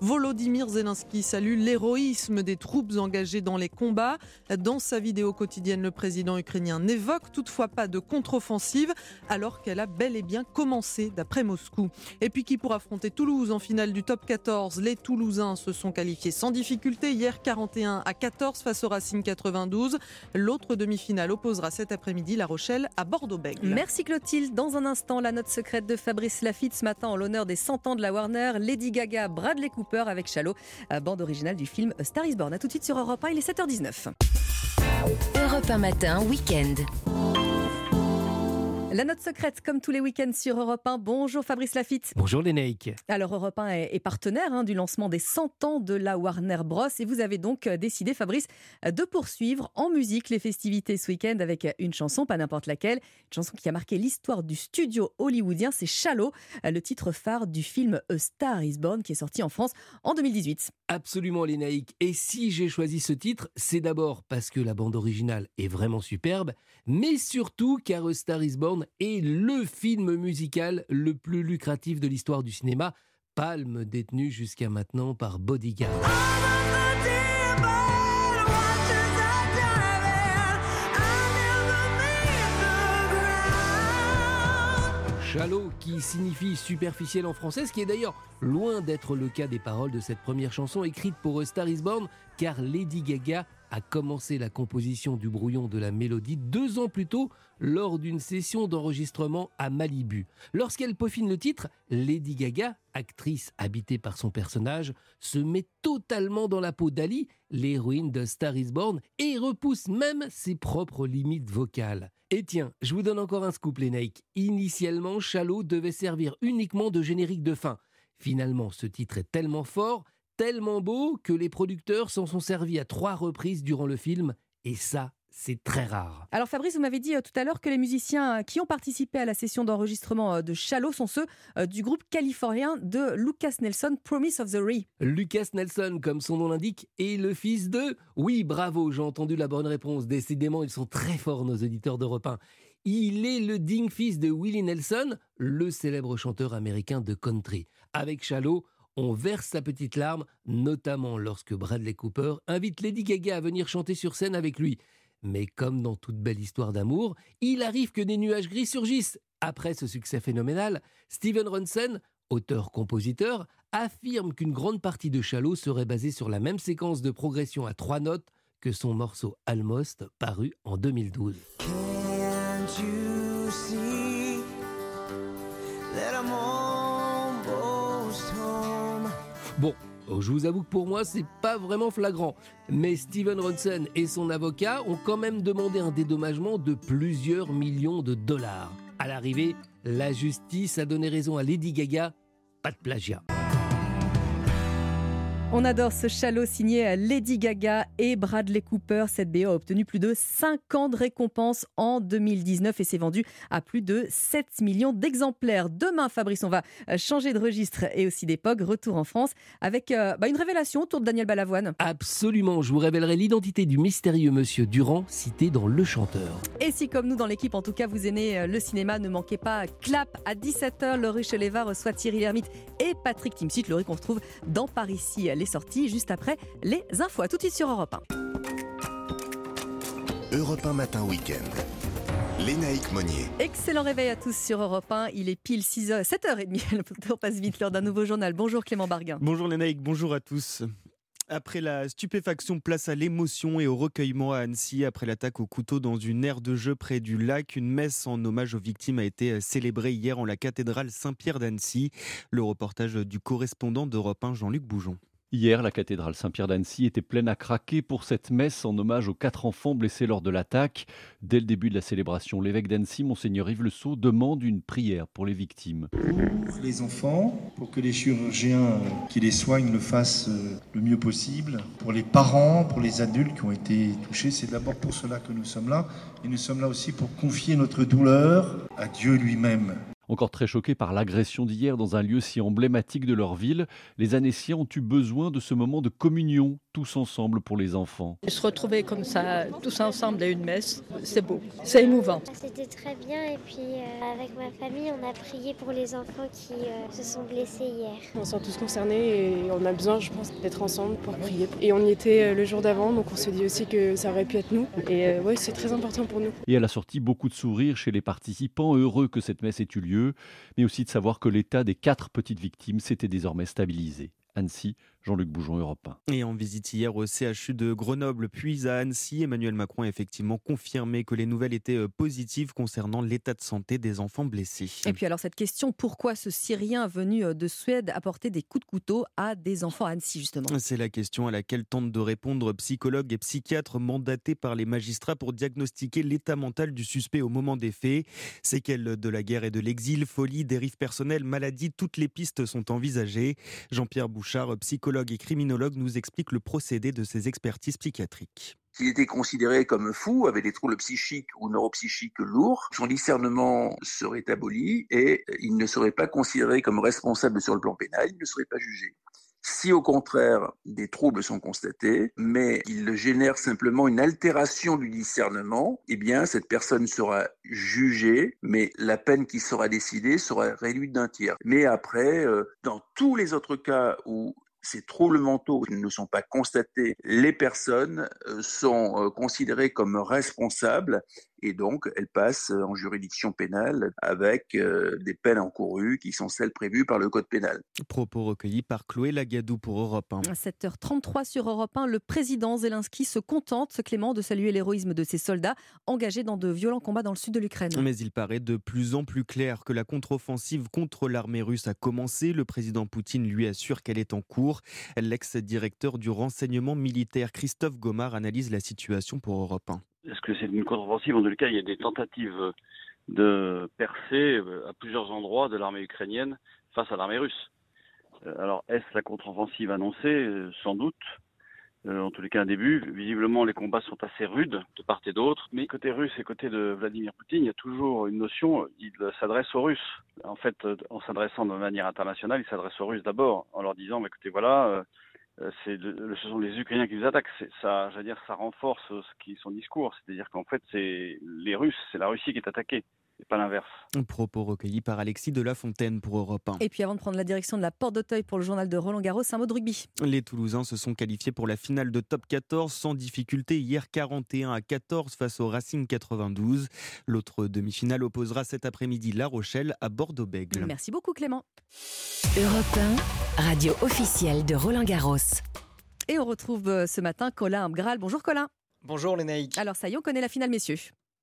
Volodymyr Zelensky salue l'héroïsme des troupes engagées dans les combats. Dans sa vidéo quotidienne, le président ukrainien n'évoque toutefois pas de contre-offensive alors qu'elle a bel et bien commencé d'après Moscou. Et puis qui pour affronter Toulouse en finale du top 14 Les Toulousains se sont qualifiés sans difficulté hier 41 à 14 face au Racing 92. L'autre demi-finale opposera cet après-midi La Rochelle à Bordeaux-Bègles. Merci Clotilde. Dans un instant, la note secrète de Fabrice Lafitte ce matin en l'honneur des 100 ans de la Warner, Lady Gaga, Bradley Cooper avec Shallow, euh, bande originale du film Star is Born. A tout de suite sur Europe 1, il est 7h19. Europe 1 matin week-end. La note secrète, comme tous les week-ends sur Europe 1. Bonjour Fabrice Lafitte. Bonjour Lénaïque. Alors Europe 1 est, partenaire hein, du lancement des 100 ans de la Warner Bros. Et vous avez donc euh, décidé, Fabrice, euh, de poursuivre en musique les festivités ce week-end avec euh, une chanson, pas n'importe laquelle, une chanson qui a marqué l'histoire du studio hollywoodien. C'est Shallow, le titre phare du film A Star Is Born qui est sorti en France en 2018. Absolument Lénaïque. Et si j'ai choisi ce titre, c'est d'abord parce que la bande originale est vraiment superbe, mais surtout car A Star Is Born est le film musical le plus lucratif de l'histoire du cinéma, palme détenu jusqu'à maintenant par Bodyguard. Shallow, qui signifie superficiel en français, ce qui est d'ailleurs loin d'être le cas des paroles de cette première chanson écrite pour A Star Is Born, car Lady Gaga a commencé la composition du brouillon de la mélodie deux ans plus tôt lors d'une session d'enregistrement à Malibu. Lorsqu'elle peaufine le titre, Lady Gaga, actrice habitée par son personnage, se met totalement dans la peau d'Ali, l'héroïne de Star Is Born, et repousse même ses propres limites vocales. Et tiens, je vous donne encore un scoop, les Nike. Initialement, Shallow devait servir uniquement de générique de fin. Finalement, ce titre est tellement fort, tellement beau, que les producteurs s'en sont servis à trois reprises durant le film, et ça, c'est très rare. Alors Fabrice, vous m'avez dit euh, tout à l'heure que les musiciens euh, qui ont participé à la session d'enregistrement euh, de Shallow sont ceux du groupe californien de Lucas Nelson, Promise of the Ree. Lucas Nelson, comme son nom l'indique, est le fils de... Oui, bravo, j'ai entendu la bonne réponse. Décidément, ils sont très forts, nos auditeurs d'Europe 1. Il est le digne fils de Willie Nelson, le célèbre chanteur américain de country. Avec Shallow, on verse sa petite larme, notamment lorsque Bradley Cooper invite Lady Gaga à venir chanter sur scène avec lui. Mais comme dans toute belle histoire d'amour, il arrive que des nuages gris surgissent. Après ce succès phénoménal, Steven Ronson, auteur-compositeur, affirme qu'une grande partie de Shallow serait basée sur la même séquence de progression à trois notes que son morceau Almost, paru en 2012. Can't you see that I'm Bon, je vous avoue que pour moi, c'est pas vraiment flagrant. Mais Steven Ronson et son avocat ont quand même demandé un dédommagement de plusieurs millions de dollars. À l'arrivée, la justice a donné raison à Lady Gaga. Pas de plagiat. On adore ce Shallow signé à Lady Gaga et Bradley Cooper. Cette BO a obtenu plus de 5 ans de récompense en 2019 et s'est vendu à plus de 7 millions d'exemplaires. Demain, Fabrice, on va euh, changer de registre et aussi d'époque. Retour en France avec euh, bah, une révélation autour de Daniel Balavoine. Absolument, je vous révélerai l'identité du mystérieux monsieur Durand cité dans Le Chanteur. Et si, comme nous dans l'équipe, en tout cas, vous aimez euh, le cinéma, ne manquez pas Clap à 17h. Laurie Cheleva reçoit Thierry Lhermitte et Patrick Timsit. Laurie qu'on retrouve dans Paris ici. Les sorties juste après les infos. À tout de suite sur Europe 1. Europe 1 matin week-end. Lénaïque Monnier. Excellent réveil à tous sur Europe 1. Il est pile 6h, 7h30. Le temps passe vite l'heure d'un nouveau journal. Bonjour Clément Barguin. Bonjour Lénaïque, bonjour à tous. Après la stupéfaction, place à l'émotion et au recueillement à Annecy. Après l'attaque au couteau dans une aire de jeu près du lac, une messe en hommage aux victimes a été célébrée hier en la cathédrale Saint-Pierre d'Annecy. Le reportage du correspondant d'Europe 1, Jean-Luc Boujon. Hier, la cathédrale Saint-Pierre d'Annecy était pleine à craquer pour cette messe en hommage aux quatre enfants blessés lors de l'attaque. Dès le début de la célébration, l'évêque d'Annecy, Monseigneur Yves Le Sceau, demande une prière pour les victimes. Pour les enfants, pour que les chirurgiens qui les soignent le fassent le mieux possible. Pour les parents, pour les adultes qui ont été touchés, c'est d'abord pour cela que nous sommes là. Et nous sommes là aussi pour confier notre douleur à Dieu lui-même. Encore très choqués par l'agression d'hier dans un lieu si emblématique de leur ville, les Annéciens ont eu besoin de ce moment de communion, tous ensemble pour les enfants. Se retrouver comme ça, tous ensemble à une messe, c'est beau, c'est émouvant. C'était très bien et puis euh, avec ma famille, on a prié pour les enfants qui euh, se sont blessés hier. On se sent tous concernés et on a besoin, je pense, d'être ensemble pour prier. Et on y était le jour d'avant, donc on se dit aussi que ça aurait pu être nous. Et euh, oui, c'est très important pour nous. Et à la sortie, beaucoup de sourires chez les participants, heureux que cette messe ait eu lieu mais aussi de savoir que l'état des quatre petites victimes s'était désormais stabilisé. Annecy, Jean-Luc Bougeon, Europe 1. Et en visite hier au CHU de Grenoble, puis à Annecy, Emmanuel Macron a effectivement confirmé que les nouvelles étaient euh, positives concernant l'état de santé des enfants blessés. Et puis alors cette question, pourquoi ce Syrien venu euh, de Suède apporter des coups de couteau à des enfants à Annecy justement? C'est la question à laquelle tentent de répondre psychologues et psychiatres mandatés par les magistrats pour diagnostiquer l'état mental du suspect au moment des faits. Séquelles de la guerre et de l'exil, folie, dérive personnelle, maladie, toutes les pistes sont envisagées. Jean-Pierre Bouchard, psychologue et criminologue, nous explique le procédé de ces expertises psychiatriques. S'il était considéré comme fou, avait des troubles psychiques ou neuropsychiques lourds, son discernement serait aboli et il ne serait pas considéré comme responsable sur le plan pénal, il ne serait pas jugé. Si au contraire des troubles sont constatés, mais il génère simplement une altération du discernement, eh bien cette personne sera jugée, mais la peine qui sera décidée sera réduite d'un tiers. Mais après, euh, dans tous les autres cas où ces troubles mentaux ne sont pas constatés, les personnes euh, sont euh, considérées comme responsables et donc elles passent en juridiction pénale avec euh, des peines encourues qui sont celles prévues par le code pénal. Propos recueillis par Chloé Lagadou pour Europe 1. À 7h33 sur Europe 1, le président Zelensky se contente, Clément, de saluer l'héroïsme de ses soldats engagés dans de violents combats dans le sud de l'Ukraine. Mais il paraît de plus en plus clair que la contre-offensive contre l'armée russe a commencé. Le président Poutine lui assure qu'elle est en cours. L'ex-directeur du renseignement militaire Christophe Gomard analyse la situation pour Europe 1. Est-ce que c'est une contre-offensive? En tout cas, il y a des tentatives de percer à plusieurs endroits de l'armée ukrainienne face à l'armée russe. Euh, alors, est-ce la contre-offensive annoncée? Sans doute. Euh, en tous les cas, un début. Visiblement, les combats sont assez rudes de part et d'autre. Mais côté russe et côté de Vladimir Poutine, il y a toujours une notion, il s'adresse aux Russes. En fait, en s'adressant de manière internationale, il s'adresse aux Russes d'abord, en leur disant, écoutez, voilà, euh, c'est ce sont les Ukrainiens qui vous attaquent. Ça, dire, ça renforce ce qui, son discours. C'est-à-dire qu'en fait, c'est les Russes, c'est la Russie qui est attaquée et pas l'inverse. Un propos recueilli par Alexis de La Fontaine pour Europe 1. Et puis avant de prendre la direction de la Porte d'Auteuil pour le journal de Roland Garros, un mot de rugby. Les Toulousains se sont qualifiés pour la finale de top 14 sans difficulté hier 41 à 14 face au Racing 92. L'autre demi-finale opposera cet après-midi La Rochelle à Bordeaux-Bègles. Merci beaucoup Clément. Europe 1, radio officielle de Roland Garros. Et on retrouve euh, ce matin Colin Gral. Bonjour Colin. Bonjour Lénaïque. Alors ça y est, on connaît la finale messieurs.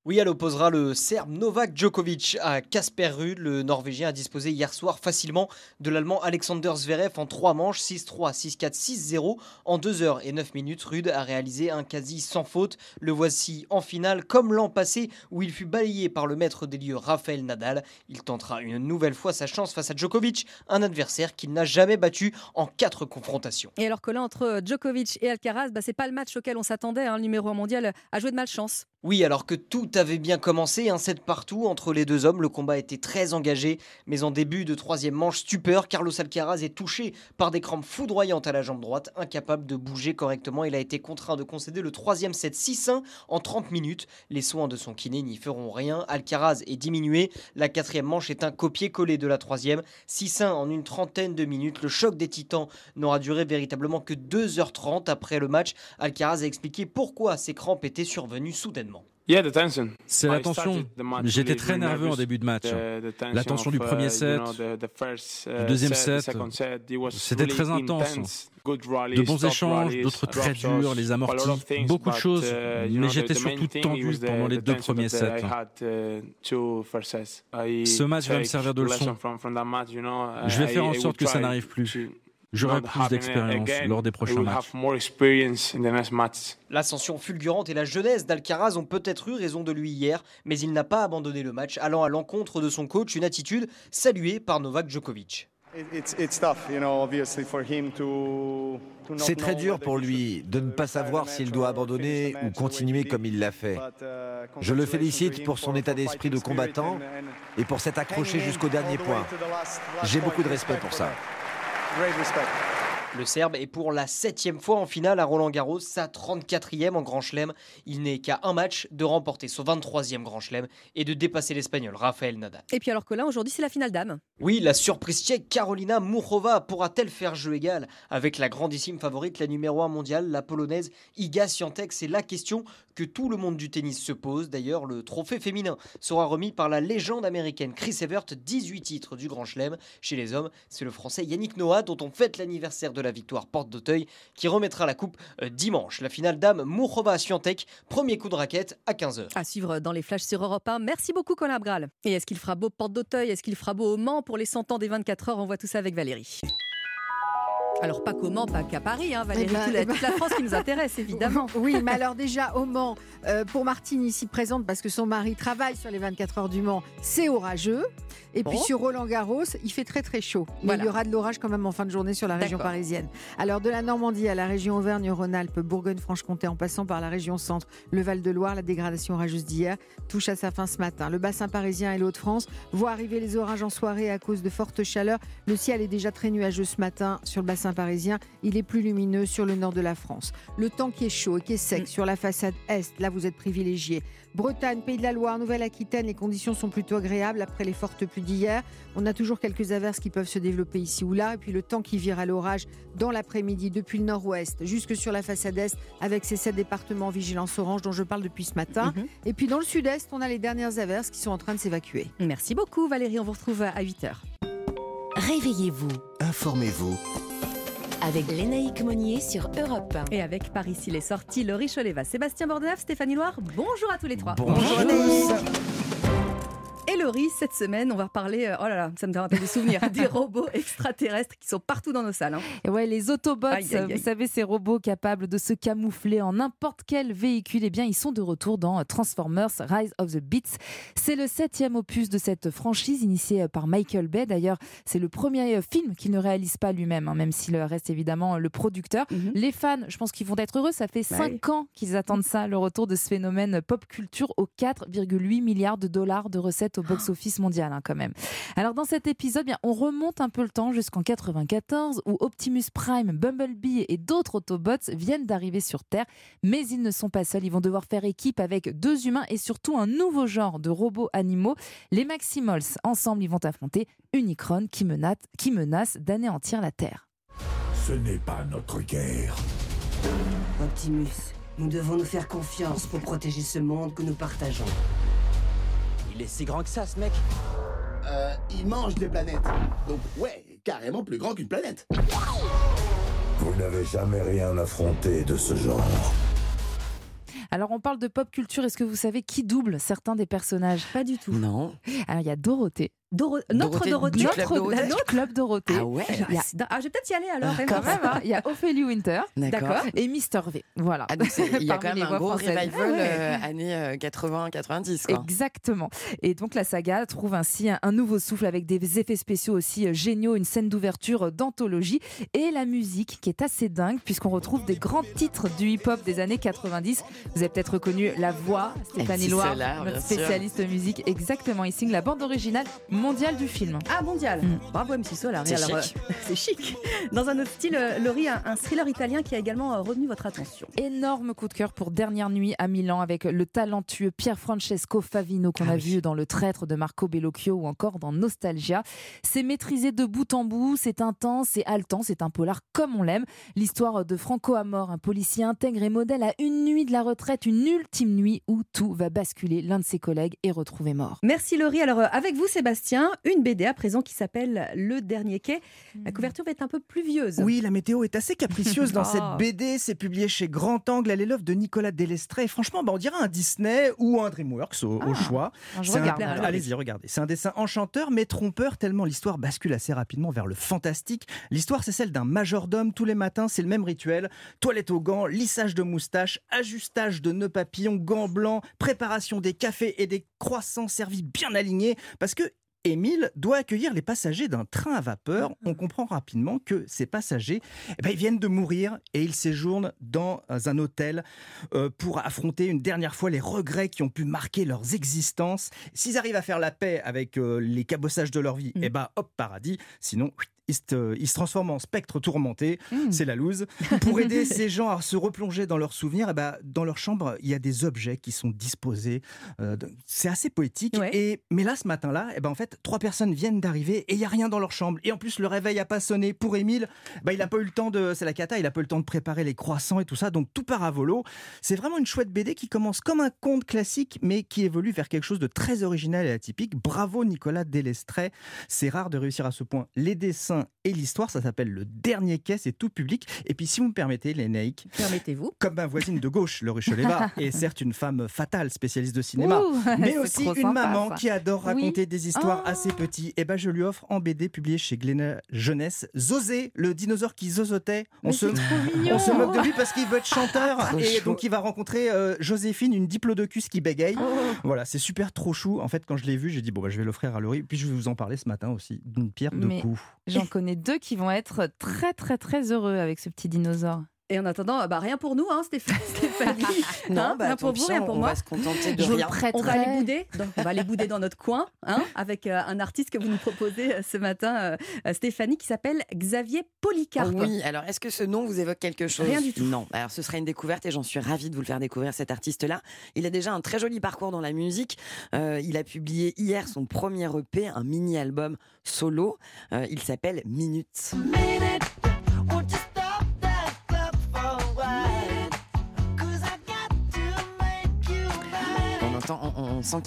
Oui, elle opposera le Serbe Novak Djokovic à Casper Ruud. Le Norvégien a disposé hier soir facilement de l'Allemand Alexander Zverev en trois manches, 6-3, 6-4, 6-0. En 2 heures et 9 minutes, Ruud a réalisé un quasi sans faute. Le voici en finale, comme l'an passé où il fut balayé par le maître des lieux Rafael Nadal. Il tentera une nouvelle fois sa chance face à Djokovic, un adversaire qu'il n'a jamais battu en quatre confrontations. Et alors que là, entre Djokovic et Alcaraz, bah, c'est pas le match auquel on s'attendait. Hein. Le numéro 1 mondial a joué de malchance. Oui, alors que tout avait bien commencé, un set partout entre les deux hommes, le combat était très engagé, mais en début de troisième manche, stupeur, Carlos Alcaraz est touché par des crampes foudroyantes à la jambe droite, incapable de bouger correctement, il a été contraint de concéder le troisième set 6-1 en 30 minutes. Les soins de son kiné n'y feront rien, Alcaraz est diminué, la quatrième manche est un copier-coller de la troisième, 6-1 en une trentaine de minutes, le choc des titans n'aura duré véritablement que 2h30 après le match. Alcaraz a expliqué pourquoi ces crampes étaient survenues soudainement. C'est la tension. J'étais très nerveux en début de match. La tension du premier uh, set, du deuxième set, c'était très intense. De bons échanges, d'autres très durs, les amortis, beaucoup de choses, uh, mais j'étais surtout tendu pendant les deux premiers sets. Uh, Ce match va me servir de leçon. Je vais faire en sorte que ça n'arrive plus. J'aurai plus d'expérience lors des prochains matchs. L'ascension fulgurante et la jeunesse d'Alcaraz ont peut-être eu raison de lui hier, mais il n'a pas abandonné le match, allant à l'encontre de son coach, une attitude saluée par Novak Djokovic. C'est très dur pour lui de ne pas savoir s'il doit abandonner ou continuer comme il l'a fait. Je le félicite pour son état d'esprit de combattant et pour s'être accroché jusqu'au dernier point. J'ai beaucoup de respect pour ça. great respect. Le Serbe est pour la septième fois en finale à Roland Garros, sa 34e en Grand Chelem. Il n'est qu'à un match de remporter son 23e Grand Chelem et de dépasser l'Espagnol Rafael Nadal. Et puis alors que là, aujourd'hui, c'est la finale d'âme. Oui, la surprise tchèque Carolina Mouchova pourra-t-elle faire jeu égal avec la grandissime favorite, la numéro 1 mondiale, la polonaise Iga Swiatek C'est la question que tout le monde du tennis se pose. D'ailleurs, le trophée féminin sera remis par la légende américaine Chris Evert, 18 titres du Grand Chelem. Chez les hommes, c'est le français Yannick Noah dont on fête l'anniversaire de la victoire porte d'Auteuil qui remettra la coupe euh, dimanche. La finale dame Mourova Scientec, premier coup de raquette à 15h. À suivre dans les flashs sur Europe 1. Merci beaucoup Colin. Et est-ce qu'il fera beau porte d'Auteuil? Est-ce qu'il fera beau au Mans? Pour les 100 ans des 24 heures On voit tout ça avec Valérie. Alors pas comment, pas qu'à Paris, hein, Valérie, Eh ben, toute, la, eh ben- toute la France qui nous intéresse évidemment. Oui, mais alors déjà au Mans, euh, pour Martine ici présente, parce que son mari travaille sur les 24 heures du Mans, c'est orageux. Et puis sur Roland Garros, il fait très très chaud. Mais Voilà. il y aura de l'orage quand même en fin de journée sur la région parisienne. Alors de la Normandie à la région Auvergne-Rhône-Alpes, Bourgogne-Franche-Comté, en passant par la région centre, le Val-de-Loire, la dégradation orageuse d'hier touche à sa fin ce matin. Le bassin parisien et l'Hauts-de-France voient arriver les orages en soirée à cause de fortes chaleurs. Le ciel est déjà très nuageux ce matin sur le bassin parisien. Il est plus lumineux sur le nord de la France. Le temps qui est chaud et qui est sec sur la façade est, là vous êtes privilégiés. Bretagne, Pays de la Loire, Nouvelle-Aquitaine, les conditions sont plutôt agréables après les fortes pluies d'hier. On a toujours quelques averses qui peuvent se développer ici ou là. Et puis le temps qui vire à l'orage dans l'après-midi depuis le nord-ouest jusque sur la façade est avec ces sept départements en vigilance orange dont je parle depuis ce matin. Et puis dans le sud-est, on a les dernières averses qui sont en train de s'évacuer. Merci beaucoup Valérie, on vous retrouve à 8h. Réveillez-vous Informez-vous. Avec Lénaïque Monnier sur Europe 1. Et avec Paris, il est sorti, Laurie Choleva, Sébastien Bordenave, Stéphanie Loire, bonjour à tous les trois. Bonjour à Et Laurie, cette semaine, on va reparler, euh, oh là là, ça me rappelle des souvenirs, des robots extraterrestres qui sont partout dans nos salles. hein. Et ouais, les Autobots, Aïe, aïe, aïe. vous savez, ces robots capables de se camoufler en n'importe quel véhicule, eh bien, ils sont de retour dans Transformers Rise of the Beats. C'est le septième opus de cette franchise initiée par Michael Bay. D'ailleurs, c'est le premier film qu'il ne réalise pas lui-même, hein, même s'il reste évidemment le producteur. Les fans, je pense qu'ils vont être heureux. Ça fait Bah cinq ans qu'ils attendent ça, le retour de ce phénomène pop culture aux 4,8 milliards de dollars de recettes au box-office mondial, hein, quand même. Alors dans cet épisode, bien, on remonte un peu le temps jusqu'en 94 où Optimus Prime, Bumblebee et d'autres Autobots viennent d'arriver sur Terre, mais ils ne sont pas seuls. Ils vont devoir faire équipe avec deux humains et surtout un nouveau genre de robots animaux, les Maximals. Ensemble, ils vont affronter Unicron qui menace, qui menace d'anéantir la Terre. Ce n'est pas notre guerre. Optimus, nous devons nous faire confiance pour protéger ce monde que nous partageons. Il est si grand que ça, ce mec Euh, il mange des planètes. Donc ouais, carrément plus grand qu'une planète. Vous n'avez jamais rien affronté de ce genre. Alors on parle de pop culture, est-ce que vous savez qui double certains des personnages? Pas du tout. Non. Alors il y a Dorothée. Doro- Notre Dorothée. Notre, Club Dorothée. la- notre club Dorothée. Ah ouais Il y a- Ah, je vais peut-être y aller alors. Quand même, hein. il y a Ophélie Winter, D'accord. et Mister V. Voilà. Ah, donc c'est- il y a quand même les un gros françaises. revival Ah ouais. euh, années 80-90. quoi. Exactement. Et donc la saga trouve ainsi un, un nouveau souffle avec des effets spéciaux aussi euh, géniaux, une scène d'ouverture euh, d'anthologie et la musique qui est assez dingue puisqu'on retrouve des grands titres du hip-hop des années 90. Vous avez peut-être reconnu la voix, Stéphanie Loire, notre sûr. spécialiste musique. Exactement, il signe la bande originale mondiale du film. Ah, mondial. Bravo MC Solar. C'est Alors, chic. euh, c'est chic. Dans un autre style, euh, Laurie, un, un thriller italien qui a également euh, retenu votre attention. Énorme coup de cœur pour Dernière Nuit à Milan avec le talentueux Pier Francesco Favino qu'on a vu dans Le Traître de Marco Bellocchio ou encore dans Nostalgia. C'est maîtrisé de bout en bout, c'est intense, c'est haletant, c'est un polar comme on l'aime. L'histoire de Franco Amor, un policier intègre et modèle à une nuit de la retraite, une ultime nuit où tout va basculer. L'un de ses collègues est retrouvé mort. Merci Laurie. Alors avec vous Sébastien, une BD à présent qui s'appelle Le Dernier Quai. La couverture va être un peu pluvieuse. Oui, la météo est assez capricieuse dans cette BD. C'est publié chez Grand Angle. Elle est l'œuvre de Nicolas Delestret. Et franchement, bah, on dirait un Disney ou un DreamWorks au, au choix. Ah, un- alors. Allez-y, regardez. C'est un dessin enchanteur mais trompeur tellement l'histoire bascule assez rapidement vers le fantastique. L'histoire, c'est celle d'un majordome. Tous les matins, c'est le même rituel. Toilette aux gants, lissage de moustache, ajustage de nœuds papillons, gants blancs, préparation des cafés et des croissants servis bien alignés. Parce que Émile doit accueillir les passagers d'un train à vapeur. On comprend rapidement que ces passagers eh ben, ils viennent de mourir et ils séjournent dans un hôtel euh, pour affronter une dernière fois les regrets qui ont pu marquer leurs existences. S'ils arrivent à faire la paix avec euh, les cabossages de leur vie, eh ben hop, paradis. Sinon, se, ils se transforment en spectres tourmentés. C'est la loose. Pour aider ces gens à se replonger dans leurs souvenirs, eh ben, dans leur chambre, il y a des objets qui sont disposés. Euh, c'est assez poétique. Et, mais là, ce matin-là, eh ben, en fait, trois personnes viennent d'arriver et il n'y a rien dans leur chambre. Et en plus, le réveil n'a pas sonné. Pour Émile, bah, il n'a pas eu le temps de. C'est la cata, il n'a pas eu le temps de préparer les croissants et tout ça. Donc tout part à volo. C'est vraiment une chouette BD qui commence comme un conte classique, mais qui évolue vers quelque chose de très original et atypique. Bravo Nicolas Delestret. C'est rare de réussir à ce point. Les dessins dessin et l'histoire. Ça s'appelle Le Dernier Quai, c'est tout public. Et puis, si vous me permettez, les Naïk. Permettez-vous. Comme ma voisine de gauche, le Rucheleva, est certes une femme fatale, spécialiste de cinéma, mais aussi une maman qui adore raconter des histoires oh. assez petits. Et ben, je lui offre en BD publié chez Glénat Jeunesse Zosé, le dinosaure qui zozotait. On se, on se moque de lui parce qu'il veut être chanteur. et donc, il va rencontrer euh, Joséphine, une diplodocus qui bégaye. Oh. Voilà, c'est super trop chou. En fait, quand je l'ai vu, j'ai dit, bon, bah, je vais l'offrir à Laurie. Puis je vais vous en parler ce matin aussi, d'une pierre de coups. J'en connais deux qui vont être très, très, très heureux avec ce petit dinosaure. Et en attendant, bah rien pour nous, hein, Stéphanie. non, hein, bah, rien pour vous, rien pour on moi. Va se contenter de rien. On va aller bouder, on va aller bouder dans notre coin, hein, avec euh, un artiste que vous nous proposez euh, ce matin, euh, Stéphanie, qui s'appelle Xavier Polycarpe. oui, alors est-ce que ce nom vous évoque quelque chose? Rien du tout. Non, alors ce sera une découverte et j'en suis ravie de vous le faire découvrir cet artiste-là. Il a déjà un très joli parcours dans la musique. il a publié hier son premier EP, un mini-album solo. il s'appelle On, sent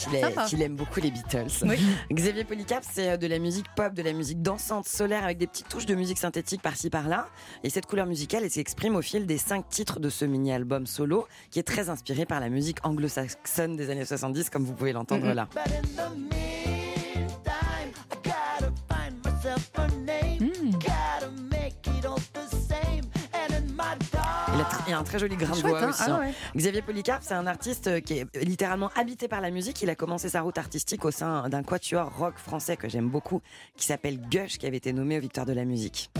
qu'il aime beaucoup les Beatles. Xavier Polycap, c'est euh, de la musique pop, de la musique dansante, solaire, avec des petites touches de musique synthétique par-ci par-là. Et cette couleur musicale, elle s'exprime au fil des cinq titres de ce mini-album solo, qui est très inspiré par la musique anglo-saxonne des années 70, comme vous pouvez l'entendre là. Il a un très joli grain de voix hein. Ah hein. Xavier Polycarpe, c'est un artiste qui est littéralement habité par la musique. Il a commencé sa route artistique au sein d'un quatuor rock français que j'aime beaucoup, qui s'appelle Gush, qui avait été nommé aux Victoires de la musique.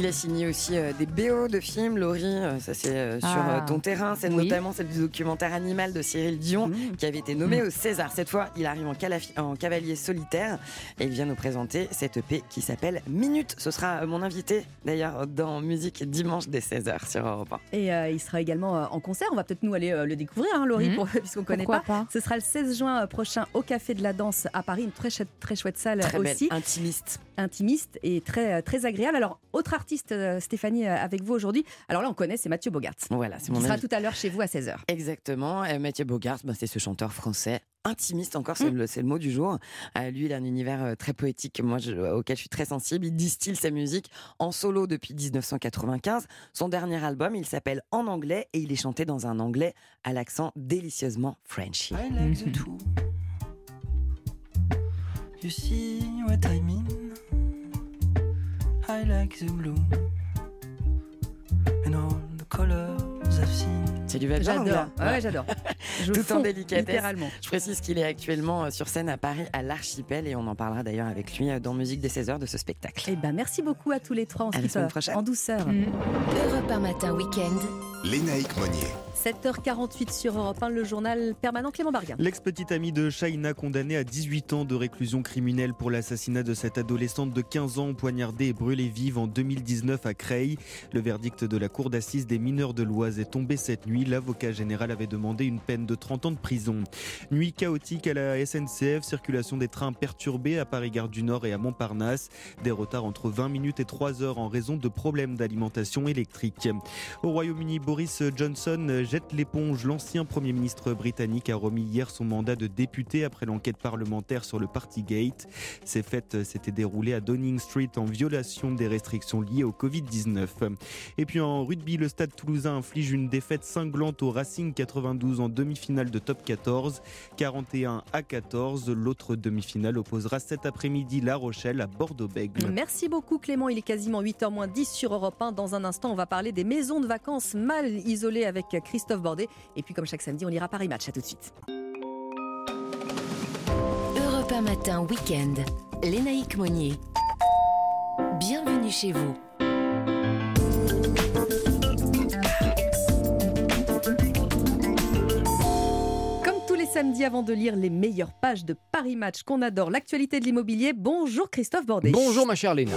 Il a signé aussi euh, des BO de films, Laurie, euh, ça c'est euh, sur ah. ton terrain. C'est notamment celle du documentaire Animal de Cyril Dion mmh. qui avait été nommé mmh. au César. Cette fois, il arrive en, en, cavalier solitaire et il vient nous présenter cette EP qui s'appelle Minute. Ce sera mon invité d'ailleurs dans Musique dimanche dès 16h sur Europe 1. Et il sera également en concert. On va peut-être nous aller le découvrir, hein, Laurie, mmh. puisqu'on ne connaît pas. Ce sera le 16 juin prochain au Café de la Danse à Paris, une très, très chouette salle très aussi. Belle, intimiste. Intimiste et très, très agréable. Alors, autre artiste, euh, Stéphanie, euh, avec vous aujourd'hui. Alors là, on connaît, c'est Mathieu Bogart. Voilà, c'est mon Il sera tout à l'heure chez vous à 16h. Exactement. Mathieu Bogart, bah, c'est ce chanteur français intimiste encore, c'est, mm. le, mot du jour. Euh, lui, il a un univers très poétique, moi, auquel je suis très sensible. Il distille sa musique en solo depuis 1995. Son dernier album, il s'appelle En anglais et il est chanté dans un anglais à l'accent délicieusement Frenchy. You see what I mean? I like the blue and all the colors I've seen. C'est du J'adore. ouais, j'adore. Tout en délicatesse. Littéralement. Je précise qu'il est actuellement euh, sur scène à Paris à l'Archipel et on en parlera d'ailleurs avec lui euh, dans Musique des 16 heures de ce spectacle. Eh ben, merci beaucoup à tous les trois. On se en douceur. Mmh. Europe matin week-end. Lénaïque Monnier. 7h48 sur Europe 1, le journal permanent Clément Bargain. L'ex-petite amie de Shaina condamnée à 18 ans de réclusion criminelle pour l'assassinat de cette adolescente de 15 ans poignardée et brûlée vive en 2019 à Creil. Le verdict de la cour d'assises des mineurs de l'Oise est tombé cette nuit. L'avocat général avait demandé une peine de 30 ans de prison. Nuit chaotique à la SNCF, circulation des trains perturbée à Paris-Gare du Nord et à Montparnasse. Des retards entre 20 minutes et 3 heures en raison de problèmes d'alimentation électrique. Au Royaume-Uni, Boris Johnson jette l'éponge. L'ancien Premier ministre britannique a remis hier son mandat de député après l'enquête parlementaire sur le Partygate. Ces fêtes s'étaient déroulées à Downing Street en violation des restrictions liées au Covid-19. Et puis en rugby, le stade toulousain inflige une défaite cinglante au Racing 92 en demi-finale de top 14, 41 à 14. L'autre demi-finale opposera cet après-midi La Rochelle à Bordeaux-Bègles. Merci beaucoup Clément, il est quasiment 8h 10 sur Europe 1. Dans un instant, on va parler des maisons de vacances mal isolées avec Christophe Christophe Bordet. Et puis, comme chaque samedi, on ira Paris Match. À tout de suite. Europe 1 Matin, week-end. Lénaïque Monnier. Bienvenue chez vous. Comme tous les samedis avant de lire les meilleures pages de Paris Match qu'on adore, l'actualité de l'immobilier. Bonjour Christophe Bordet. Bonjour ma chère Léna.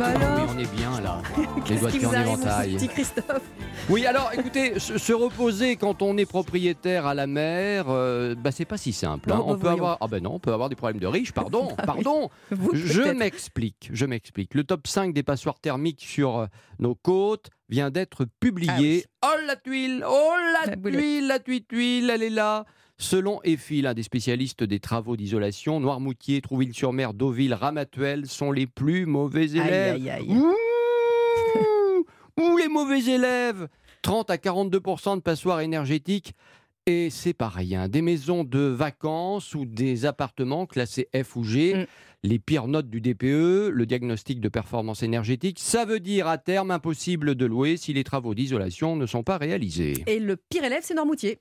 Bah oui, on est bien là. Les doigts de pied en éventail. Petit Christophe. Oui, alors écoutez, se, reposer quand on est propriétaire à la mer, euh, bah, c'est pas si simple. Hein. Oh, bah, on peut avoir, ah ben non, on peut avoir des problèmes de riches. Pardon, Ah pardon. je m'explique, je m'explique. Le top 5 des passoires thermiques sur euh, nos côtes vient d'être publié. Oh la tuile, oh la, tuile, la tuile, tuile, elle est là. Selon EFI, l'un des spécialistes des travaux d'isolation, Noirmoutier, Trouville-sur-Mer, Deauville, Ramatuelle sont les plus mauvais élèves. Aïe, aïe, aïe. Ouh, ouh, les mauvais élèves 30 à 42% de passoires énergétiques. Et c'est pas rien. Des maisons de vacances ou des appartements classés F ou G, Mm. Les pires notes du DPE, le diagnostic de performance énergétique, ça veut dire à terme impossible de louer si les travaux d'isolation ne sont pas réalisés. Et le pire élève, c'est Normoutier.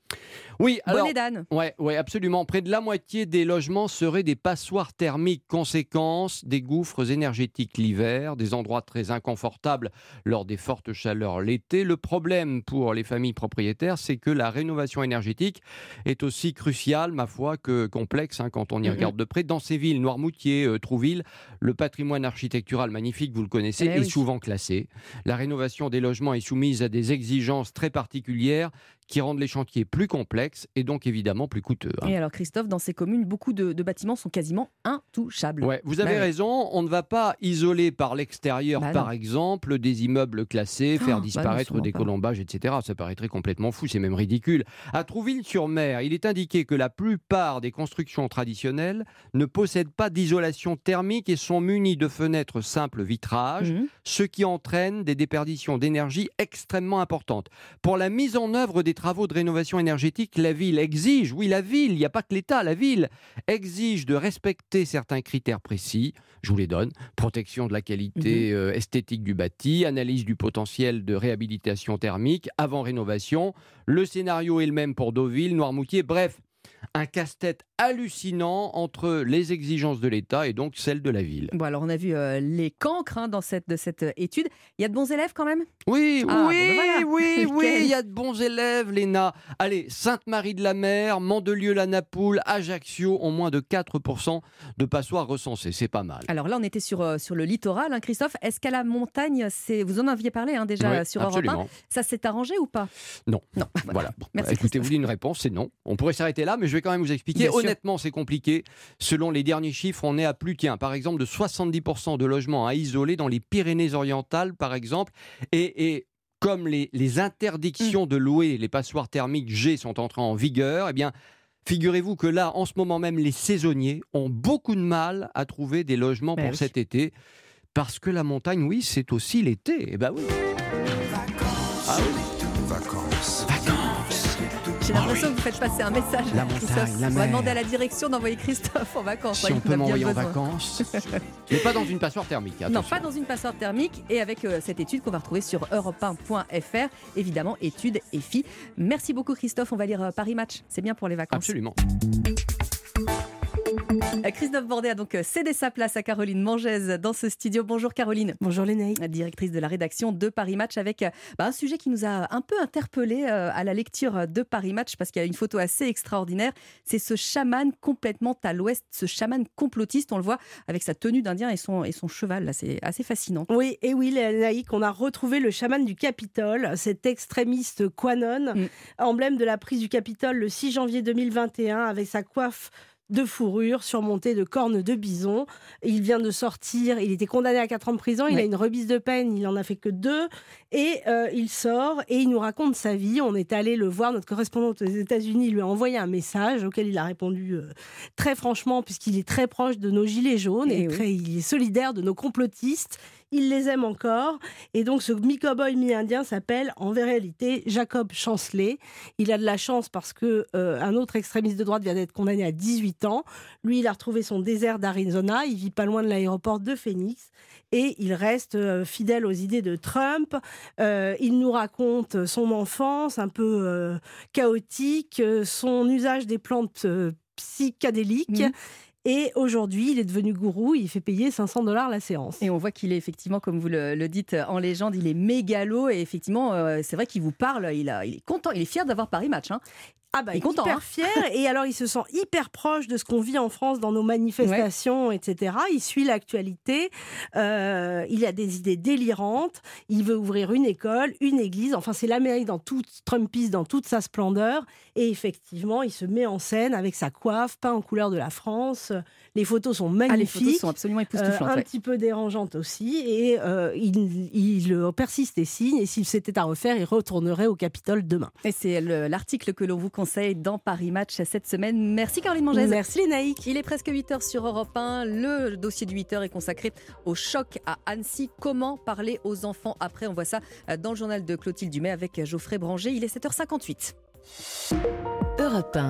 Oui, alors. Bonnet d'âne. Ouais, ouais, absolument. Près de la moitié des logements seraient des passoires thermiques. Conséquence, des gouffres énergétiques l'hiver, des endroits très inconfortables lors des fortes chaleurs l'été. Le problème pour les familles propriétaires, c'est que la rénovation énergétique est aussi cruciale, ma foi, que complexe hein, quand on y regarde de près. Dans ces villes, Noirmoutier, Trouville, le patrimoine architectural magnifique, vous le connaissez, Eh est oui. souvent classé. La rénovation des logements est soumise à des exigences très particulières qui rendent les chantiers plus complexes et donc évidemment plus coûteux. hein. Et alors, Christophe, dans ces communes, beaucoup de, de bâtiments sont quasiment intouchables. Ouais, vous avez Bah raison, on ne va pas isoler par l'extérieur, Bah par non. exemple, des immeubles classés, Oh, faire bah non, disparaître des pas. colombages, etc. Ça paraîtrait complètement fou, c'est même ridicule. À Trouville-sur-Mer, il est indiqué que la plupart des constructions traditionnelles ne possèdent pas d'isolation thermique et sont munies de fenêtres simples vitrage, Mhm. ce qui entraîne des déperditions d'énergie extrêmement importantes. Pour la mise en œuvre des travaux de rénovation énergétique, la ville exige, oui la ville, il n'y a pas que l'État, la ville exige de respecter certains critères précis. Je vous les donne. Protection de la qualité euh, esthétique du bâti, analyse du potentiel de réhabilitation thermique avant rénovation. Le scénario est le même pour Deauville, Noirmoutier, bref. Un casse-tête hallucinant entre les exigences de l'État et donc celles de la ville. Bon, alors on a vu euh, les cancres hein, dans cette, de cette euh, étude. Il y a de bons élèves quand même? Oui, Ah, oui, bon, ben voilà. oui, oui, il y a de bons élèves, Léna. Allez, Sainte-Marie-de-la-Mer, Mandelieu-la-Napoule, Ajaccio ont moins de 4% de passoires recensées. C'est pas mal. Alors là, on était sur, euh, sur le littoral, hein, Christophe. Est-ce qu'à la montagne, c'est... vous en aviez parlé hein, déjà Oui, sur Europe 1, absolument. ça s'est arrangé ou pas? Non. Non. Voilà. Bon, Merci, Écoutez, vous dites une réponse, c'est non. On pourrait s'arrêter là, mais je vais quand même vous expliquer. Bien. Honnêtement, c'est compliqué. Selon les derniers chiffres, on est à plus, tiens, par exemple, de 70% de logements à isoler dans les Pyrénées-Orientales, par exemple. Et, et comme les, les interdictions Mm. de louer les passoires thermiques G sont entrées en vigueur, eh bien, figurez-vous que là, en ce moment même, les saisonniers ont beaucoup de mal à trouver des logements Ben pour oui. cet été. Parce que la montagne, oui, c'est aussi l'été. Eh ben oui. Ah oui. Vacances. J'ai l'impression que vous faites passer un message. La Christophe. montagne, la On va demander à la direction d'envoyer Christophe en vacances. Si on peut m'envoyer en vacances. Mais pas dans une passoire thermique. Non, attention. pas dans une passoire thermique et avec euh, cette étude qu'on va retrouver sur europe1.fr. Évidemment, étude EFI. Merci beaucoup Christophe. On va lire euh, Paris Match. C'est bien pour les vacances. Absolument. Euh, Christophe Bordet a donc euh, cédé sa place à Caroline Mangès dans ce studio. Bonjour Caroline. Bonjour Lénaï. Directrice de la rédaction de Paris Match avec euh, bah, un sujet qui nous a un peu interpellé à la lecture de Paris Match parce qu'il y a une photo assez extraordinaire. C'est ce chaman complètement à l'ouest, ce chaman complotiste. On le voit avec sa tenue d'Indien et son, et son cheval. C'est assez fascinant. Oui, et oui, Lénaï, on a retrouvé le chaman du Capitole, cet extrémiste Quanon, Mm. emblème de la prise du Capitole le 6 janvier 2021 avec sa coiffe de fourrure surmontée de cornes de bison. Il vient de sortir, il était condamné à 4 ans de prison, il a une remise de peine, il en a fait que deux, et euh, il sort et il nous raconte sa vie. On est allé le voir, notre correspondante aux États-Unis lui a envoyé un message auquel il a répondu euh, très franchement, puisqu'il est très proche de nos gilets jaunes Eh et oui. très- il est solidaire de nos complotistes. Il les aime encore. Et donc, ce mi-cowboy, mi-indien s'appelle en réalité Jacob Chancelet. Il a de la chance parce que euh, un autre extrémiste de droite vient d'être condamné à 18 ans. Lui, il a retrouvé son désert d'Arizona. Il vit pas loin de l'aéroport de Phoenix. Et il reste euh, fidèle aux idées de Trump. Euh, il nous raconte son enfance un peu chaotique, son usage des plantes euh, psychédéliques. Et aujourd'hui, il est devenu gourou, il fait payer 500 dollars la séance. Et on voit qu'il est effectivement, comme vous le, dites en légende, il est mégalo et effectivement, euh, c'est vrai qu'il vous parle, il est content, il est fier d'avoir Paris Match. hein. Ah bah, il est content, hyper hein. fier. Et alors il se sent hyper proche de ce qu'on vit en France dans nos manifestations, etc. Il suit l'actualité, euh, il a des idées délirantes, il veut ouvrir une école, une église, enfin c'est l'Amérique dans toute Trumpiste dans toute sa splendeur. Et effectivement il se met en scène avec sa coiffe, peint en couleur de la France, les photos sont magnifiques, ah, les photos sont absolument époustouflantes, euh, un petit peu dérangeantes aussi et euh, il, il, persiste et signe et s'il s'était à refaire il retournerait au Capitole demain. Et c'est l'article que l'on vous conseille dans Paris Match cette semaine. Merci Caroline Mangès. Merci Lénaïque. Il est presque 8h sur Europe 1. Le dossier du 8h est consacré au choc à Annecy. Comment parler aux enfants après? On voit ça dans le journal de Clotilde Dumais avec Geoffrey Branger. Il est 7h58. Europe 1.